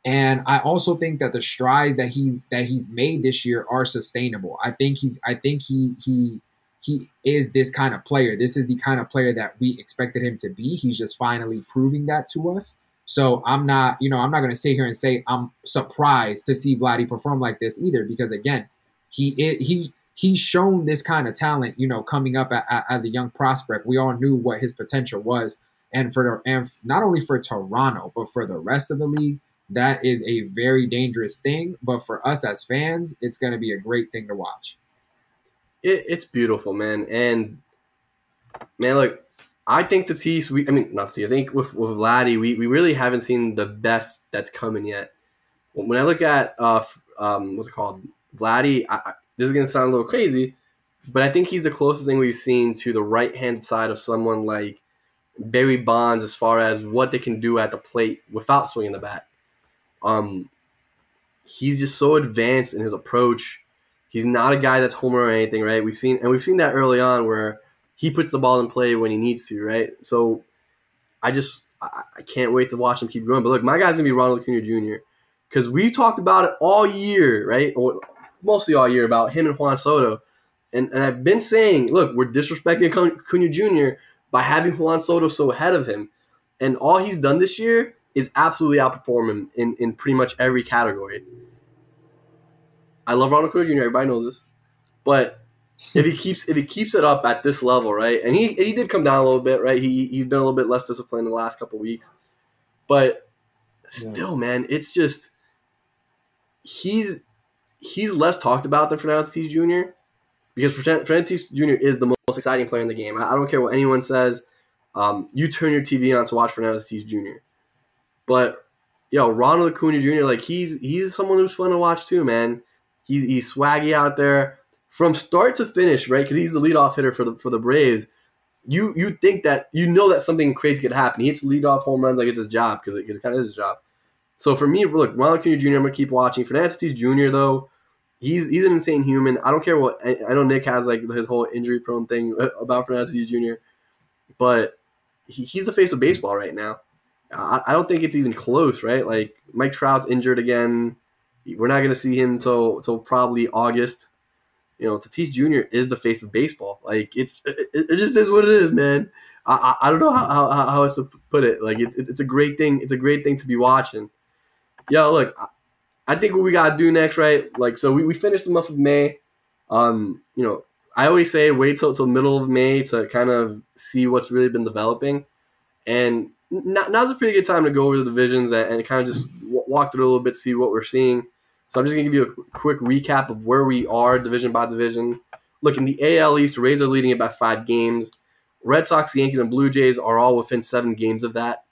and I also think that the strides that he's that he's made this year are sustainable. I think he's I think he he he is this kind of player. This is the kind of player that we expected him to be. He's just finally proving that to us. So I'm not, you know, I'm not going to sit here and say I'm surprised to see Vladdy perform like this either, because again, he he he's shown this kind of talent, you know, coming up a, a, as a young prospect. We all knew what his potential was, and for and not only for Toronto, but for the rest of the league, that is a very dangerous thing. But for us as fans, it's going to be a great thing to watch. It, it's beautiful, man, and man, look, I think the Tatis, we, I mean, not Tatis, I think with with Vladdy, we, we really haven't seen the best that's coming yet. When I look at uh, um, what's it called, Vladdy, I, this is going to sound a little crazy, but I think he's the closest thing we've seen to the right hand side of someone like Barry Bonds as far as what they can do at the plate without swinging the bat. Um, he's just so advanced in his approach. He's not a guy that's homer or anything, right? We've seen and we've seen that early on where he puts the ball in play when he needs to, right? So I just I, I can't wait to watch him keep going. But look, my guy's gonna be Ronald Acuna Jr. because we've talked about it all year, right? Mostly all year about him and Juan Soto. And, and I've been saying, look, we're disrespecting Acuna Jr. by having Juan Soto so ahead of him. And all he's done this year is absolutely outperform him in, in pretty much every category. I love Ronald Acuna Jr. Everybody knows this, but if he keeps if he keeps it up at this level, right? And he he did come down a little bit, right? He he's been a little bit less disciplined in the last couple weeks, but still, yeah. man, it's just he's he's less talked about than Fernando Tatis Jr. because Fernando Tatis Jr. is the most exciting player in the game. I, I don't care what anyone says. Um, you turn your TV on to watch Fernando Tatis Jr. But yo, Ronald Acuna Jr. like he's he's someone who's fun to watch too, man. He's he's swaggy out there from start to finish, right? Because he's the leadoff hitter for the for the Braves. You you think that you know that something crazy could happen. He hits leadoff home runs like it's his job because it, it kind of is his job. So for me, look, Ronald Acuna Jr. I'm gonna keep watching. Fernando Tatis Jr. though, he's he's an insane human. I don't care what I, know. Nick has like his whole injury prone thing about Fernando Tatis Jr., but he, he's the face of baseball right now. I, I don't think it's even close, right? Like Mike Trout's injured again. We're not gonna see him till till probably August. You know, Tatis Jr. is the face of baseball. Like it's it, it just is what it is, man. I, I, I don't know how, how, how else to put it. Like it's it's a great thing. It's a great thing to be watching. Yo, look, I think what we gotta do next, right? Like, so we, we finished the month of May. Um, you know, I always say wait till till middle of May to kind of see what's really been developing, and now's a pretty good time to go over the divisions and, and kind of just walk through a little bit, see what we're seeing. So I'm just gonna give you a quick recap of where we are division by division. Look in the AL East, Rays are leading it by five games. Red Sox, Yankees, and Blue Jays are all within seven games of that.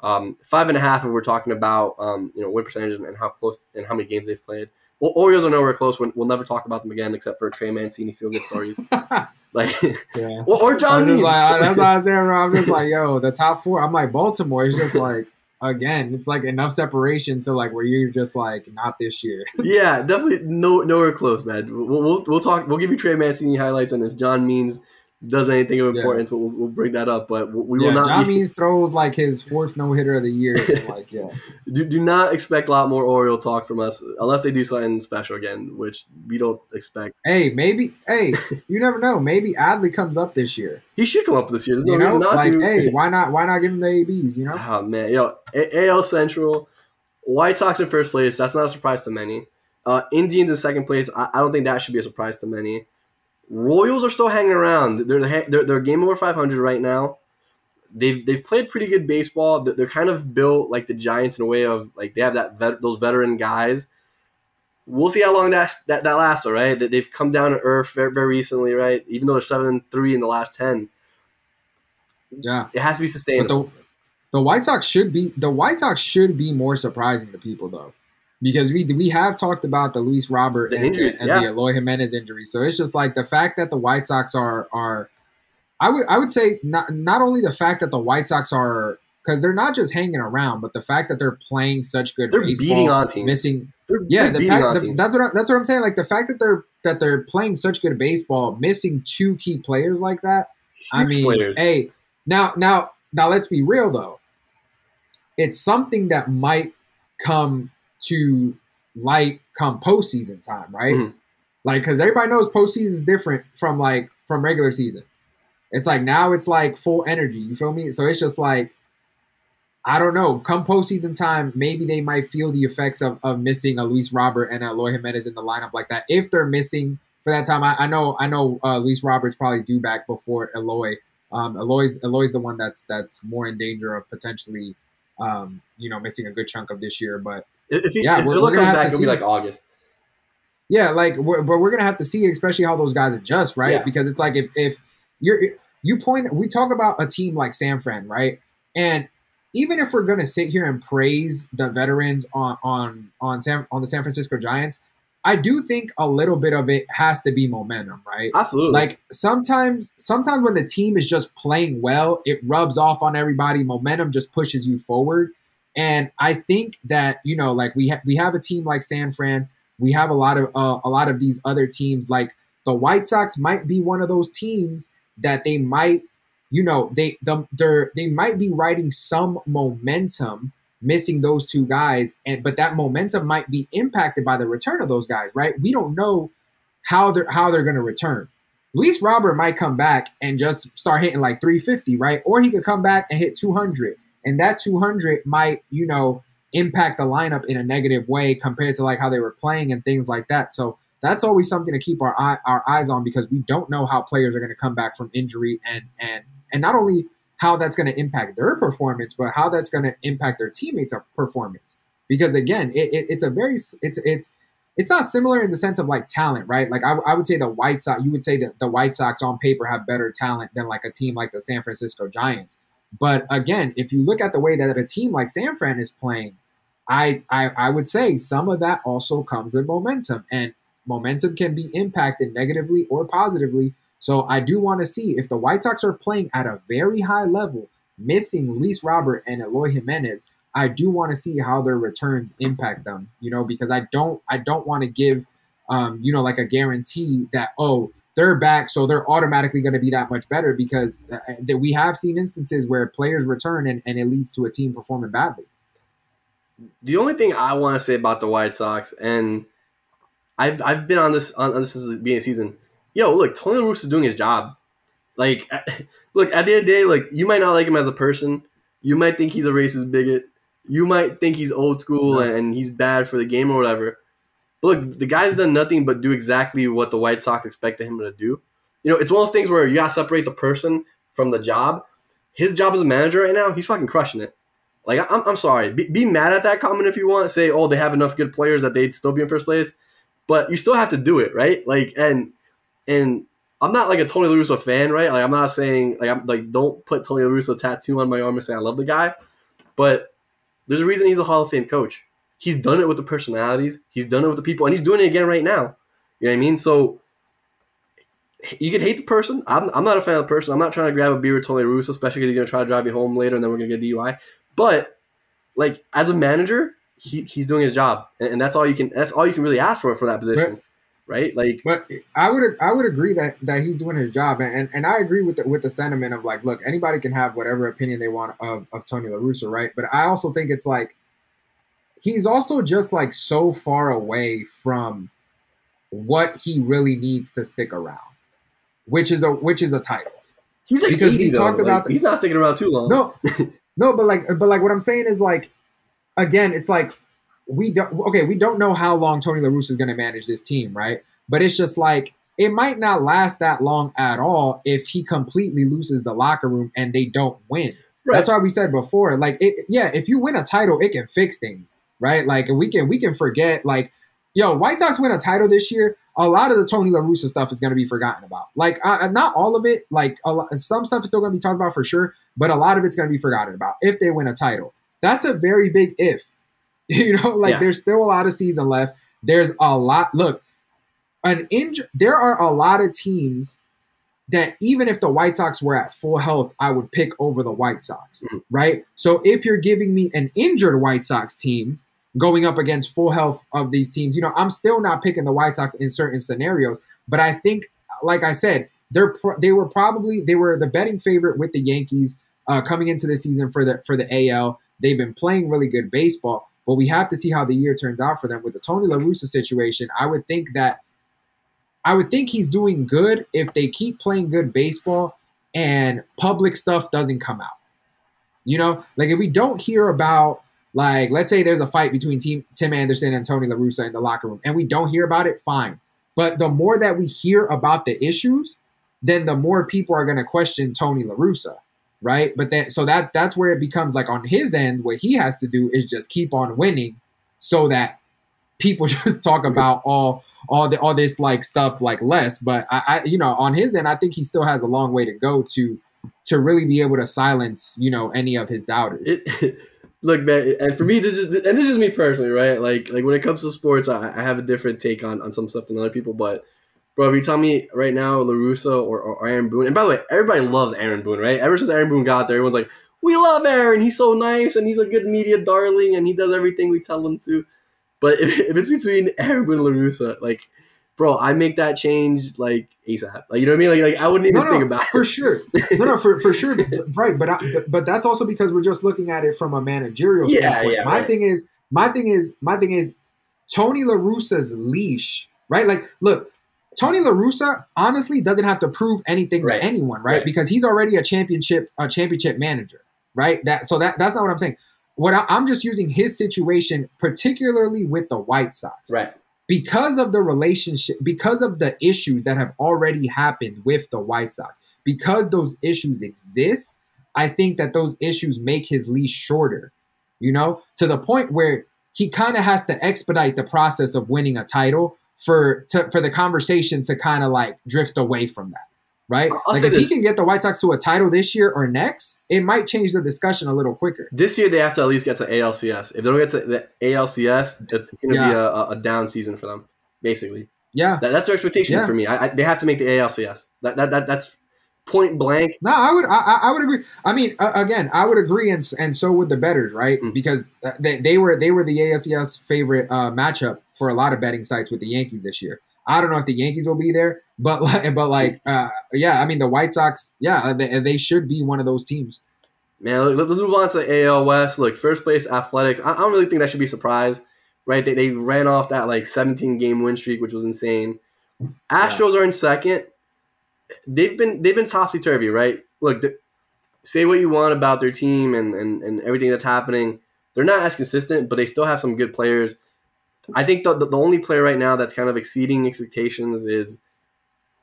Um, five and a half, if we're talking about um, you know win percentage and how close and how many games they've played. Well, Orioles are nowhere close. We'll, never talk about them again, except for Trey Mancini field good stories. like, yeah. well, or John Means. Like, that's what I was saying. I'm just like, yo, the top four. I'm like Baltimore. It's just like again, it's like enough separation to like where you're just like not this year. yeah, definitely no nowhere close, man. We'll, we'll, we'll talk. We'll give you Trey Mancini highlights, and if John Means does anything of Yeah. importance, we'll, we'll bring that up. But we yeah, will not. John be- Means throws like his fourth no hitter of the year. like, yeah, do, do not expect a lot more Oriole talk from us unless they do something special again, which we don't expect. hey, maybe, hey, you never know. Maybe Adley comes up this year. He should come up this year. There's no You know, reason not like, to. hey, why not? Why not give him the ABs? You know, Oh man, yo, A- AL Central, White Sox in first place. That's not a surprise to many. Uh, Indians in second place. I, I don't think that should be a surprise to many. Royals are still hanging around. They're the they're, they're game over 500 right now. They've they've played pretty good baseball. They're, kind of built like the Giants in a way of like they have that vet, those veteran guys. We'll see how long that that, that lasts. All right, They- they've come down to earth very, very recently, right? Even though they're seven and three in the last ten, yeah. it has to be But sustainable. the the White Sox should be the White Sox should be more surprising to people though, because we we have talked about the Luis Robert The and, injuries, and yeah. the Eloy Jimenez injury. So it's just like the fact that the White Sox are are, I would I would say not not only the fact that the White Sox are because they're not just hanging around, but the fact that they're playing such good they're baseball, beating on teams. missing They're, yeah, they're the fact, the, that's what I, that's what I'm saying. Like the fact that they're that they're playing such good baseball, missing two key players like that. I mean, players. hey, now now now let's be real though. It's something that might come to light come postseason time, right? Mhm. Like, because everybody knows postseason is different from like from regular season. It's like now it's like full energy. You feel me? So it's just like I don't know. Come postseason time, maybe they might feel the effects of, of missing a Luis Robert and a Eloy Jimenez in the lineup like that. If they're missing for that time, I, I know I know uh, Luis Roberts probably due back before Eloy. Um, Eloy's Eloy's the one that's that's more in danger of potentially, um, you know, missing a good chunk of this year. But If, Yeah, if we're- we're have back, to it'll be like August. Yeah, like, we're, but we're gonna have to see, especially how those guys adjust, right? Yeah. Because it's like if if you're you point, we talk about a team like San Fran, right? And even if we're gonna sit here and praise the veterans on on on San on the San Francisco Giants, I do think a little bit of it has to be momentum, right? Absolutely. Like sometimes, sometimes when the team is just playing well, it rubs off on everybody. Momentum just pushes you forward, and I think that you know, like we ha- we have a team like San Fran, we have a lot of uh, a lot of these other teams. Like the White Sox might be one of those teams that they might, you know, they the, they're they might be riding some momentum missing those two guys and but that momentum might be impacted by the return of those guys right? We don't know how they're how they're going to return Luis Robert might come back and just start hitting like 350 right? Or he could come back and hit 200 and that 200 might you know impact the lineup in a negative way compared to like how they were playing and things like that. So that's always something to keep our eye, our eyes on because we don't know how players are going to come back from injury and and and not only how that's going to impact their performance, but how that's going to impact their teammates' performance. Because again, it, it, it's a very it's it's it's not similar in the sense of like talent, right? Like I, I would say the White Sox, you would say that the White Sox on paper have better talent than like a team like the San Francisco Giants. But again, if you look at the way that a team like San Fran is playing, I, I I would say some of that also comes with momentum, and momentum can be impacted negatively or positively so I do want to see if the White Sox are playing at a very high level, missing Luis Robert and Eloy Jimenez. I do want to see how their returns impact them. You know, because I don't I don't want to give um, you know like a guarantee that oh they're back so they're automatically going to be that much better because uh, that we have seen instances where players return and, and it leads to a team performing badly. the only thing I want to say about the White Sox, and I've I've been on this on, on this since the beginning of the season. Yo, look, Tony La Russa is doing his job. Like, look, at the end of the day, like you might not like him as a person. You might think he's a racist bigot. You might think he's old school and he's bad for the game or whatever. But look, the guy's done nothing but do exactly what the White Sox expected him to do. You know, it's one of those things where you gotta separate the person from the job. His job as a manager right now, he's fucking crushing it. Like, I'm, I'm sorry. Be, be mad at that comment if you want. Say, oh, they have enough good players that they'd still be in first place. But you still have to do it, right? Like, and and I'm not like a Tony La Russa fan, right? Like, I'm not saying like I'm like don't put Tony La Russa tattoo on my arm and say I love the guy. But there's a reason he's a Hall of Fame coach. He's done it with the personalities. He's done it with the people, and he's doing it again right now. You know what I mean? So you can hate the person. I'm, I'm not a fan of the person. I'm not trying to grab a beer with Tony La Russa, especially because he's gonna try to drive me home later, and then we're gonna get DUI. But like as a manager, he, he's doing his job, and, and that's all you can. That's all you can really ask for for that position. right? Like, but I would I would agree that that he's doing his job, and and I agree with the, with the sentiment of like, look, anybody can have whatever opinion they want of of Tony La Russa, right? But I also think it's like he's also just like so far away from what he really needs to stick around, which is a which is a title. he's like Because 80, we though. talked Like, about the- he's not sticking around too long. No, no, but like, but like, what I'm saying is like, again, it's like we don't. Okay, we don't know how long Tony La Russa is going to manage this team, right? But it's just like it might not last that long at all if he completely loses the locker room and they don't win. Right. That's why we said before, like, it, yeah, if you win a title, it can fix things, right? Like, we can we can forget, like, yo, White Sox win a title this year. A lot of the Tony La Russa stuff is going to be forgotten about. Like, uh, not all of it. Like, a lot, some stuff is still going to be talked about for sure, but a lot of it's going to be forgotten about if they win a title. That's a very big if. You know, like Yeah. there's still a lot of season left. There's a lot. Look, an inj- There are a lot of teams that even if the White Sox were at full health, I would pick over the White Sox. Mhm. Right. So if you're giving me an injured White Sox team going up against full health of these teams, you know, I'm still not picking the White Sox in certain scenarios. But I think, like I said, they're pro- they were probably they were the betting favorite with the Yankees uh, coming into the season for the for the AL. They've been playing really good baseball, but we have to see how the year turns out for them. With the Tony La Russa situation, I would think that I would think he's doing good if they keep playing good baseball and public stuff doesn't come out. You know, like if we don't hear about like let's say there's a fight between team, Tim Anderson and Tony La Russa in the locker room and we don't hear about it, fine. But the more that we hear about the issues, then the more people are going to question Tony La Russa, right? But then so that that's where it becomes like on his end what he has to do is just keep on winning so that people just talk about all all the all this like stuff like less. But I, I you know on his end, I think he still has a long way to go to to really be able to silence you know any of his doubters. it, look, man, and for me, this is and this is me personally, right? Like, like when it comes to sports, I, I have a different take on, on some stuff than other people. But, bro, if you tell me right now, La Russa or, or Aaron Boone, and by the way, everybody loves Aaron Boone, right? Ever since Aaron Boone got there, everyone's like, we love Aaron. He's so nice, and he's a good media darling, and he does everything we tell him to. But if, if it's between Aaron Boone and La Russa, like, bro, I make that change like ASAP. Like, you know what I mean? Like, like I wouldn't even No, no, think about for it. For sure. No, no, for, for sure. Right, but, I, but but that's also because we're just looking at it from a managerial Yeah, standpoint. yeah, my right. thing is, my thing is, my thing is, Tony La Russa's leash. Right, like look, Tony La Russa honestly doesn't have to prove anything Right. to anyone, right? Right. Because he's already a championship a championship manager, right? That so that that's not what I'm saying. What I, I'm just using his situation, particularly with the White Sox, Right. because of the relationship, because of the issues that have already happened with the White Sox, because those issues exist, I think that those issues make his leash shorter, you know, to the point where he kind of has to expedite the process of winning a title for to, for the conversation to kind of like drift away from that. Right? I'll- I'll like say if he can get the White Sox to a title this year or next, it might change the discussion a little quicker. This year they have to at least get to ALCS. If they don't get to the ALCS, it's going to be Yeah. a, a- a down season for them. Basically, Yeah. that, that's their expectation Yeah. for me. I, I, they have to make the ALCS. That, that, that that's point blank. No, I would, I, I- would agree. I mean, uh, again, I would agree, and and so would the betters, right? Mm. Because uh, they, they were they were the ALCS favorite uh, matchup for a lot of betting sites with the Yankees this year. I don't know if the Yankees will be there, but like, but like, uh, yeah, I mean, the White Sox, yeah, they, they should be one of those teams. Man, let, us move on to the AL West. Look, first place Athletics. I, I don't really think that should be a surprise, right? They, they ran off that like 17 game win streak, which was insane. Astros are in second. They've been they've been topsy turvy, right? Look, say what you want about their team and, and, and everything that's happening. They're not as consistent, but they still have some good players. I think the, the, the only player right now that's kind of exceeding expectations is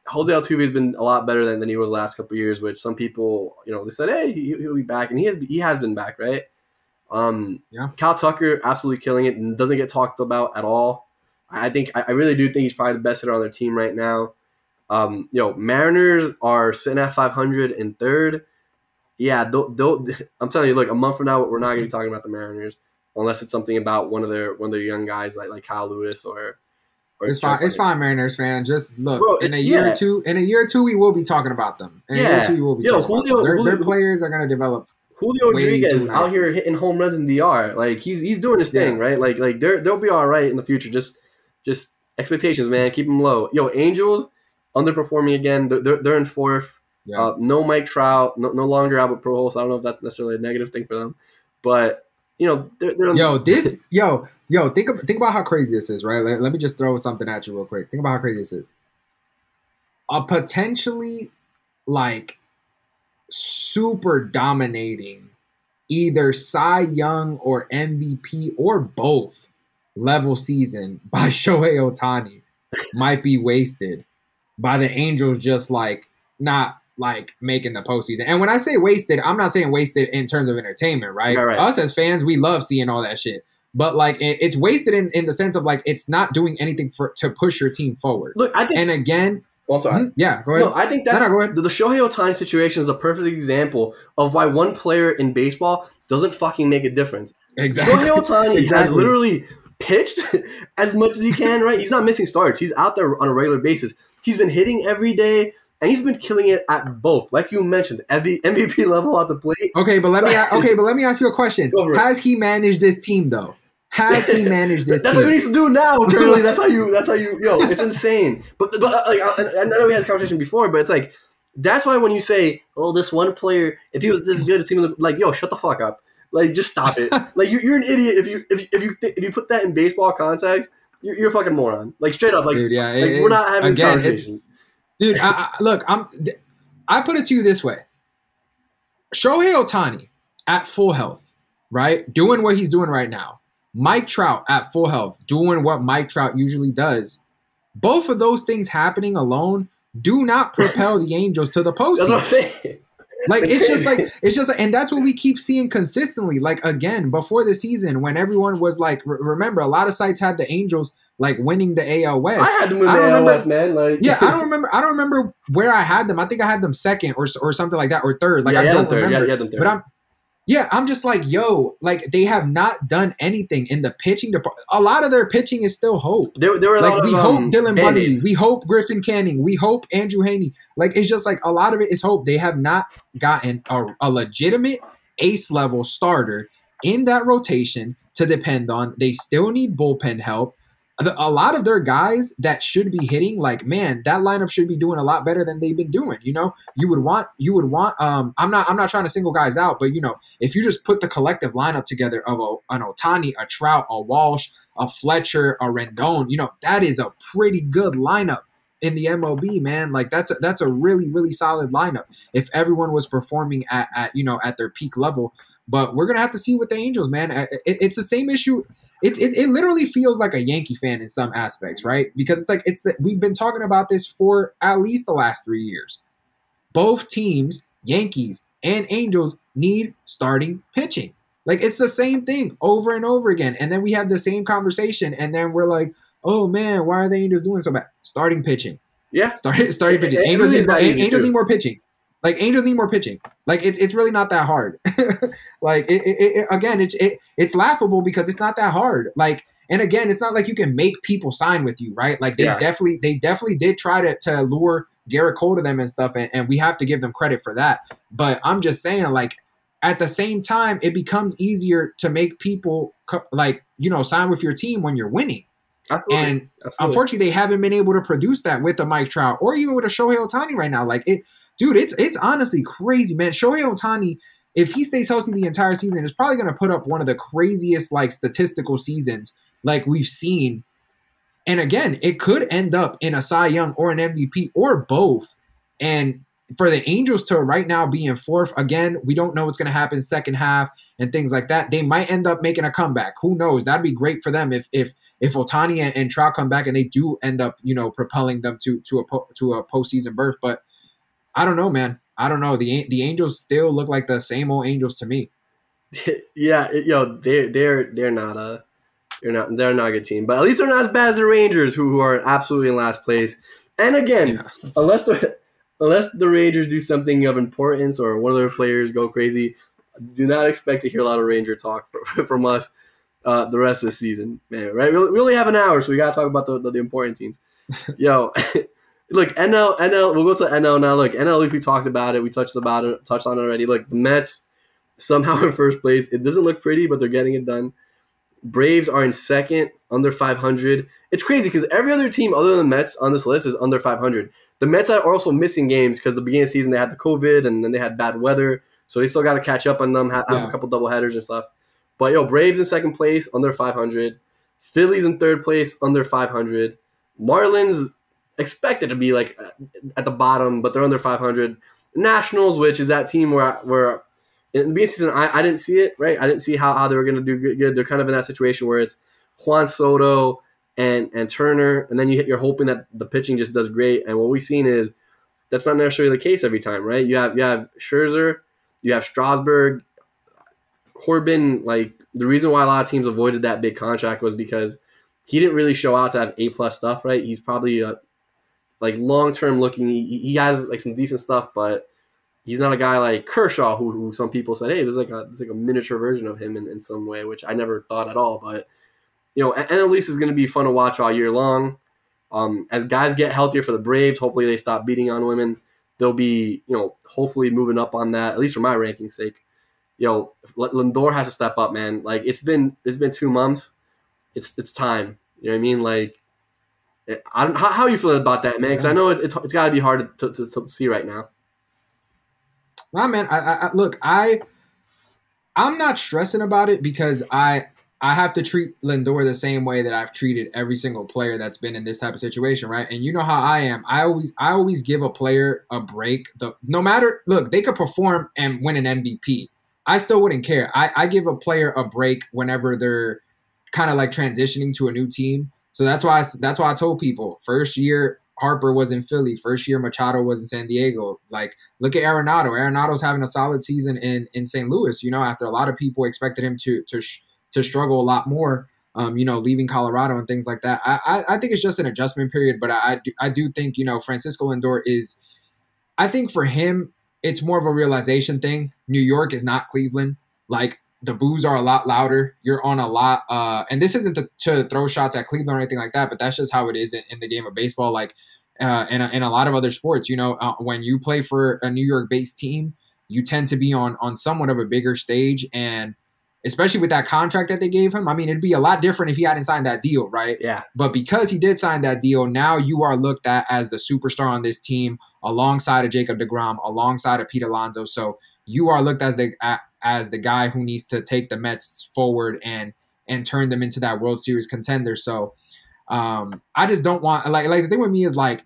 Jose Altuve has been a lot better than, than he was last couple of years, which some people, you know, they said, hey, he, he'll be back, and he has he has been back, right? Um, Yeah. Kyle Tucker absolutely killing it and doesn't get talked about at all. I think I I really do think he's probably the best hitter on their team right now. Um, you know, Mariners are sitting at 500 in third. Yeah, they'll, I'm telling you, look, a month from now, we're not going to be talking about the Mariners unless it's something about one of their one of their young guys like like Kyle Lewis or. or It's fine. It's fine, Mariners fan. Just look Bro, in a year yeah. or two. In a year or two, we will be talking about them. In a year or Yeah. two, we will be Yo, talking about Julio- them. Their, their players are going to develop. Julio Rodriguez out here hitting home runs in DR. Like he's he's doing his thing, Yeah. right? Like like they're they'll be all right in the future. Just just expectations, man, keep them low. Yo, Angels underperforming again. They're they're, in fourth. Yeah. Uh, no Mike Trout, no, no longer Albert Pujols. I don't know if that's necessarily a negative thing for them, but you know they're, they're Yo, this yo yo think of, think about how crazy this is, right? Let, let me just throw something at you real quick. Think about how crazy this is. A potentially like super dominating either Cy Young or MVP or both level season by Shohei Ohtani might be wasted by the Angels just like not like making the postseason. And when I say wasted, I'm not saying wasted in terms of entertainment, right? Right. Us as fans, we love seeing all that shit. But like it, it's wasted in, in the sense of like it's not doing anything for to push your team forward. look. I think. And again, well, I'm sorry. mhm, yeah, go ahead. No, I think No, that's no, go ahead. the, Shohei Ohtani situation is a perfect example of why one player in baseball doesn't fucking make a difference. exactly. Shohei Ohtani has Exactly. literally pitched as much as he can, right? He's not missing starts. He's out there on a regular basis. He's been hitting every day, and he's been killing it at both. Like you mentioned, at the MVP level at the plate. Okay, but let me okay, but let me ask you a question. Has he managed this team though? Has he managed this that's what he team? needs to do now. Currently, that's how you. That's how you. Yo, it's insane. But but uh, like I, I know we had a conversation before, but it's like that's why when you say, "Oh, this one player, if he was this good, it seemed like yo, shut the fuck up." Like, just stop it. like, you, you're an idiot if you if, if you if you put that in baseball context. You're, you're a fucking moron. Like straight up. Like, Dude, yeah, like it- we're not having this again, it's conversation. dude. I, I, look, I'm. I put it to you this way: Shohei Ohtani at full health, right, doing what he's doing right now. Mike Trout at full health, doing what Mike Trout usually does. Both of those things happening alone do not propel the Angels to the That's what I'm postseason. Like it's just like it's just like, and that's what we keep seeing consistently. Like again, before the season, when everyone was like, re- remember, a lot of sites had the Angels like winning the AL West. I had them in the don't AL remember- West, man. Like, Yeah, I don't remember. I don't remember where I had them. I think I had them second or or something like that, or third. Like yeah, I don't third. remember. Yeah, yeah, them third. But I'm, yeah, I'm just like, yo, like they have not done anything in the pitching department. A lot of their pitching is still hope. there, there were a Like lot we of, hope um, Dylan Bundy, we hope Griffin Canning, we hope Andrew Heaney. Like it's just like a lot of it is hope. They have not gotten a, a legitimate ace level starter in that rotation to depend on. They still need bullpen help. A lot of their guys that should be hitting, like man, that lineup should be doing a lot better than they've been doing. You know, you would want, you would want. Um, I'm not, I'm not trying to single guys out, but you know, if you just put the collective lineup together of a, an Ohtani, a Trout, a Walsh, a Fletcher, a Rendon, you know, that is a pretty good lineup in the MLB, man. Like that's a, that's a really really solid lineup if everyone was performing at, at you know at their peak level. But we're gonna have to see with the Angels, man. It, it's the same issue. It's it, it literally feels like a Yankee fan in some aspects, right? Because it's like it's the, we've been talking about this for at least the last three years. Both teams, Yankees and Angels, need starting pitching. Like it's the same thing over and over again. And then we have the same conversation, and then we're like, oh man, why are the Angels doing so bad? Starting pitching. Yeah. Start, starting pitching. Angels, really need, is that more- easy, Angels need more pitching. Like Angels need more pitching. Like it's it's really not that hard. like it, it, it, again, it's it, it's laughable because it's not that hard. Like and again, it's not like you can make people sign with you, right? Like they Yeah. definitely they definitely did try to to lure Gerrit Cole to them and stuff, and, and we have to give them credit for that. But I'm just saying, like at the same time, it becomes easier to make people co- like you know sign with your team when you're winning. Absolutely. And Absolutely. unfortunately, they haven't been able to produce that with the Mike Trout or even with a Shohei Ohtani right now. Like it, dude, it's it's honestly crazy, man. Shohei Ohtani, if he stays healthy the entire season, is probably going to put up one of the craziest like statistical seasons like we've seen. And again, it could end up in a Cy Young or an MVP or both. And for the Angels to right now be in fourth again, we don't know what's going to happen second half and things like that. They might end up making a comeback. Who knows? That'd be great for them if if if Ohtani and, and Trout come back and they do end up, you know, propelling them to to a to a postseason berth. But I don't know, man. I don't know. The the Angels still look like the same old Angels to me. yeah, it, yo, they're they're they're not a they're not they're not a good team, but at least they're not as bad as the Rangers, who, who are absolutely in last place. And again, Yeah. unless the unless the Rangers do something of importance or one of their players go crazy, do not expect to hear a lot of Ranger talk from, us uh, the rest of the season, man. Right? We, we only have an hour, so we gotta talk about the, the, the important teams. Yo, look, NL, NL. We'll go to NL now. Look, NL. If we talked about it, we touched about it, touched on it already. Look, the Mets somehow in first place. It doesn't look pretty, but they're getting it done. Braves are in second, under 500. It's crazy because every other team other than the Mets on this list is under 500. The Mets are also missing games because the beginning of the season they had the COVID and then they had bad weather, so they still got to catch up on them. Have, have Yeah. a couple double headers and stuff. But yo, Braves in second place, under 500. Phillies in third place, under 500. Marlins expected to be like at the bottom, but they're under 500. Nationals, which is that team where where in the beginning season I, I didn't see it right. I didn't see how, how they were going to do good, good. They're kind of in that situation where it's Juan Soto and and Turner, and then you hit, you're hoping that the pitching just does great. And what we've seen is that's not necessarily the case every time, right? You have you have Scherzer, you have Strasburg, Corbin. Like the reason why a lot of teams avoided that big contract was because he didn't really show out to have A plus stuff, right? He's probably a, like long term looking. He, he has like some decent stuff, but he's not a guy like Kershaw, who, who some people said, hey, there's like a there's like a miniature version of him in, in some way, which I never thought at all. But you know, and at least is going to be fun to watch all year long. Um, as guys get healthier for the Braves, hopefully they stop beating on women. They'll be, you know, hopefully moving up on that, at least for my ranking sake. Yo, L- Lindor has to step up, man. Like it's been it's been two months. It's it's time. You know what I mean? Like, I don't, how how you feeling about that, man? Because I know it's it's, it's got to be hard to, to, to see right now. Nah, man. I, I, I look. I I'm not stressing about it because I I have to treat Lindor the same way that I've treated every single player that's been in this type of situation, right? And you know how I am. I always I always give a player a break. The no matter look, they could perform and win an MVP. I still wouldn't care. I, I give a player a break whenever they're kind of like transitioning to a new team. So that's why I, that's why I told people first year Harper was in Philly, first year Machado was in San Diego. Like look at Arenado. Arenado's having a solid season in in St. Louis. You know, after a lot of people expected him to to to struggle a lot more. Um, you know, leaving Colorado and things like that. I, I, I think it's just an adjustment period, but I, I do think you know Francisco Lindor is. I think for him, it's more of a realization thing. New York is not Cleveland. Like the boos are a lot louder. You're on a lot, uh, and this isn't to, to throw shots at Cleveland or anything like that, but that's just how it is in, in the game of baseball. Like uh, and, and a lot of other sports, you know, uh, when you play for a New York based team, you tend to be on on somewhat of a bigger stage, and especially with that contract that they gave him. I mean, it'd be a lot different if he hadn't signed that deal, right? Yeah, But because he did sign that deal, now you are looked at as the superstar on this team, alongside of Jacob deGrom, alongside of Pete Alonso. So you are looked as the as the guy who needs to take the Mets forward and and turn them into that World Series contender. So um, I just don't want like like the thing with me is like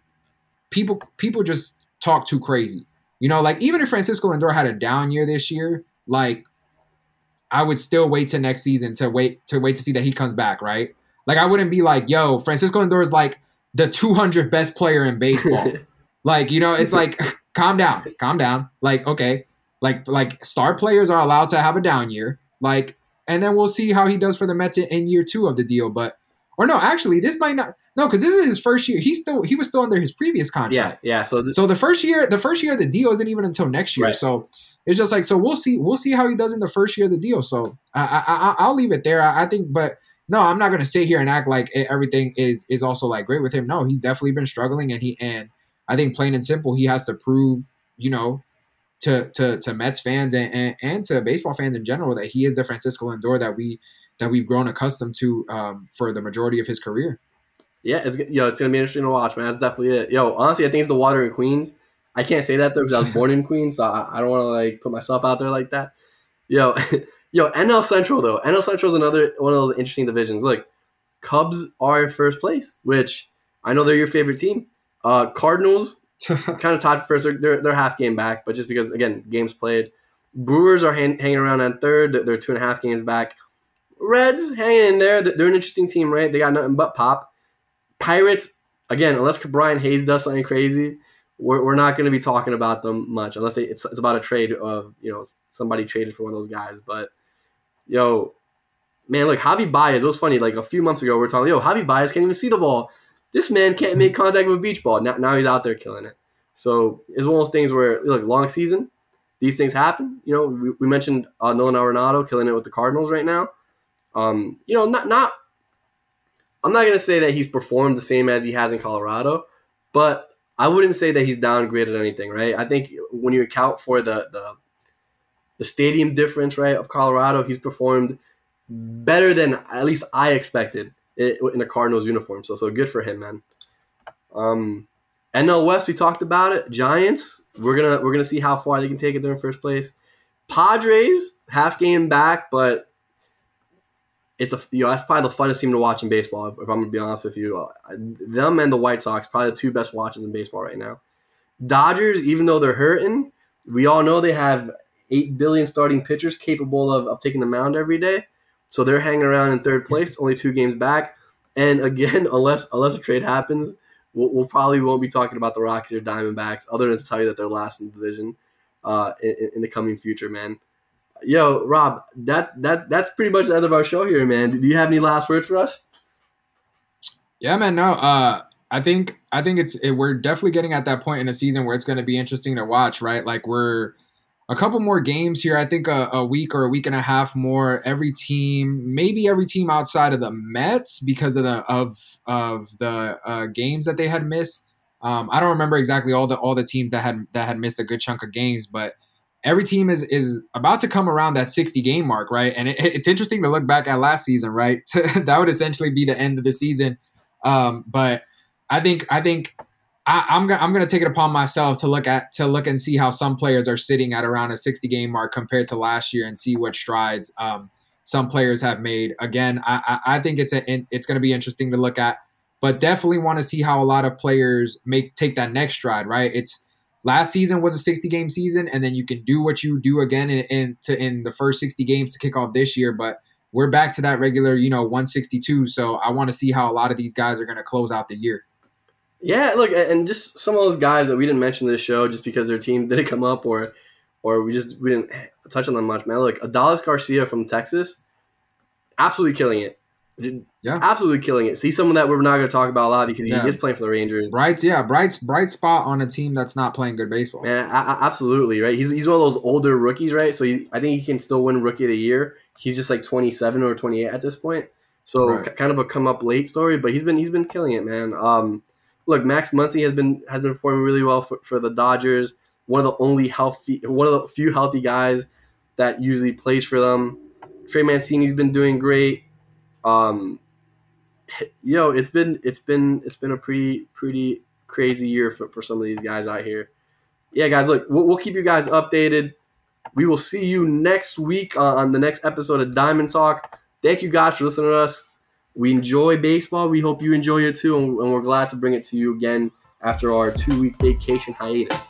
people people just talk too crazy. You know, like even if Francisco Lindor had a down year this year, like I would still wait to next season to wait to wait to see that he comes back, right? Like I wouldn't be like, yo, Francisco Lindor is like the 200 best player in baseball. like, you know, it's like calm down, calm down. Like, okay, like like star players are allowed to have a down year. Like, and then we'll see how he does for the Mets in, in year two of the deal. But or no, actually, this might not. No, because this is his first year. He's still he was still under his previous contract. yeah, yeah. So So the first year, the first year of the deal isn't even until next year. Right. So it's just like so we'll see we'll see how he does in the first year of the deal. So I, I, I I'll leave it there. I, I think, but no, I'm not gonna sit here and act like everything is is also like great with him. No, he's definitely been struggling, and he and I think plain and simple, he has to prove you know to to to Mets fans and, and, and to baseball fans in general that he is the Francisco Lindor that we that we've grown accustomed to um, for the majority of his career. yeah, it's yo, it's gonna be interesting to watch, man. That's definitely it. Yo, honestly, I think it's the water in Queens. I can't say that though because I was born in Queens, so I, I don't want to like put myself out there like that. Yo, yo, NL Central though. NL Central is another one of those interesting divisions. Look, Cubs are first place, which I know they're your favorite team. Uh, Cardinals kind of tied first. They're, they're, half game back, but just because again games played. Brewers are hang, hanging around on third. They're, they're two and a half games back. Reds hanging in there. They're an interesting team, right? They got nothing but pop. Pirates again, unless Brian Hayes does something crazy, we're, we're not going to be talking about them much unless they, it's it's about a trade of you know somebody traded for one of those guys. But yo, man, look, Javi Baez. It was funny. Like a few months ago, we are talking, yo, Javi Baez can't even see the ball. This man can't make contact with beach ball. Now, now he's out there killing it. So it's one of those things where look, long season, these things happen. You know, we, we mentioned uh, Nolan Arenado killing it with the Cardinals right now. Um, you know, not not. I'm not gonna say that he's performed the same as he has in Colorado, but I wouldn't say that he's downgraded anything, right? I think when you account for the the, the stadium difference, right, of Colorado, he's performed better than at least I expected in a Cardinals uniform. So so good for him, man. Um, NL West, we talked about it. Giants, we're gonna we're gonna see how far they can take it there in first place. Padres, half game back, but it's a you know that's probably the funnest team to watch in baseball. If, if I'm gonna be honest with you, uh, them and the White Sox probably the two best watches in baseball right now. Dodgers, even though they're hurting, we all know they have eight billion starting pitchers capable of, of taking the mound every day. So they're hanging around in third place, only two games back. And again, unless unless a trade happens, we'll, we'll probably won't be talking about the Rockies or Diamondbacks, other than to tell you that they're last in the division uh, in, in the coming future, man. Yo, Rob, that that that's pretty much the end of our show here, man. Do you have any last words for us? Yeah, man. No, uh, I think I think it's it, we're definitely getting at that point in the season where it's going to be interesting to watch, right? Like we're a couple more games here. I think a, a, week or a week and a half more. Every team, maybe every team outside of the Mets, because of the of of the uh, games that they had missed. Um, I don't remember exactly all the all the teams that had that had missed a good chunk of games, but every team is is about to come around that 60 game mark, right? And it, it's interesting to look back at last season, right? that would essentially be the end of the season. Um, but I think I think I, am gonna I'm gonna take it upon myself to look at to look and see how some players are sitting at around a 60 game mark compared to last year and see what strides um, some players have made. Again, I, I think it's a it's gonna be interesting to look at, but definitely want to see how a lot of players make take that next stride. Right? It's last season was a 60 game season, and then you can do what you do again in in, to, in the first 60 games to kick off this year, but. We're back to that regular, you know, 162. So I want to see how a lot of these guys are going to close out the year. Yeah, look, and just some of those guys that we didn't mention this show just because their team didn't come up or or we just we didn't touch on them much, man. Look, Adolis Garcia from Texas, absolutely killing it. Yeah, absolutely killing it. See someone that we're not going to talk about a lot because yeah. he is playing for the Rangers. Bright, yeah, bright, bright spot on a team that's not playing good baseball. Man, I, I, absolutely right. He's, he's one of those older rookies, right? So he, I think he can still win Rookie of the Year. He's just like twenty seven or twenty eight at this point. So right. c- kind of a come up late story, but he's been he's been killing it, man. Um, look, Max Muncy has been has been performing really well for, for the Dodgers. One of the only healthy, one of the few healthy guys that usually plays for them. Trey Mancini's been doing great. Um, yo, it's been it's been it's been a pretty pretty crazy year for, for some of these guys out here. Yeah, guys, look, we'll, we'll keep you guys updated. We will see you next week on the next episode of Diamond Talk. Thank you guys for listening to us we enjoy baseball. We hope you enjoy it too, and we're glad to bring it to you again after our two week vacation hiatus.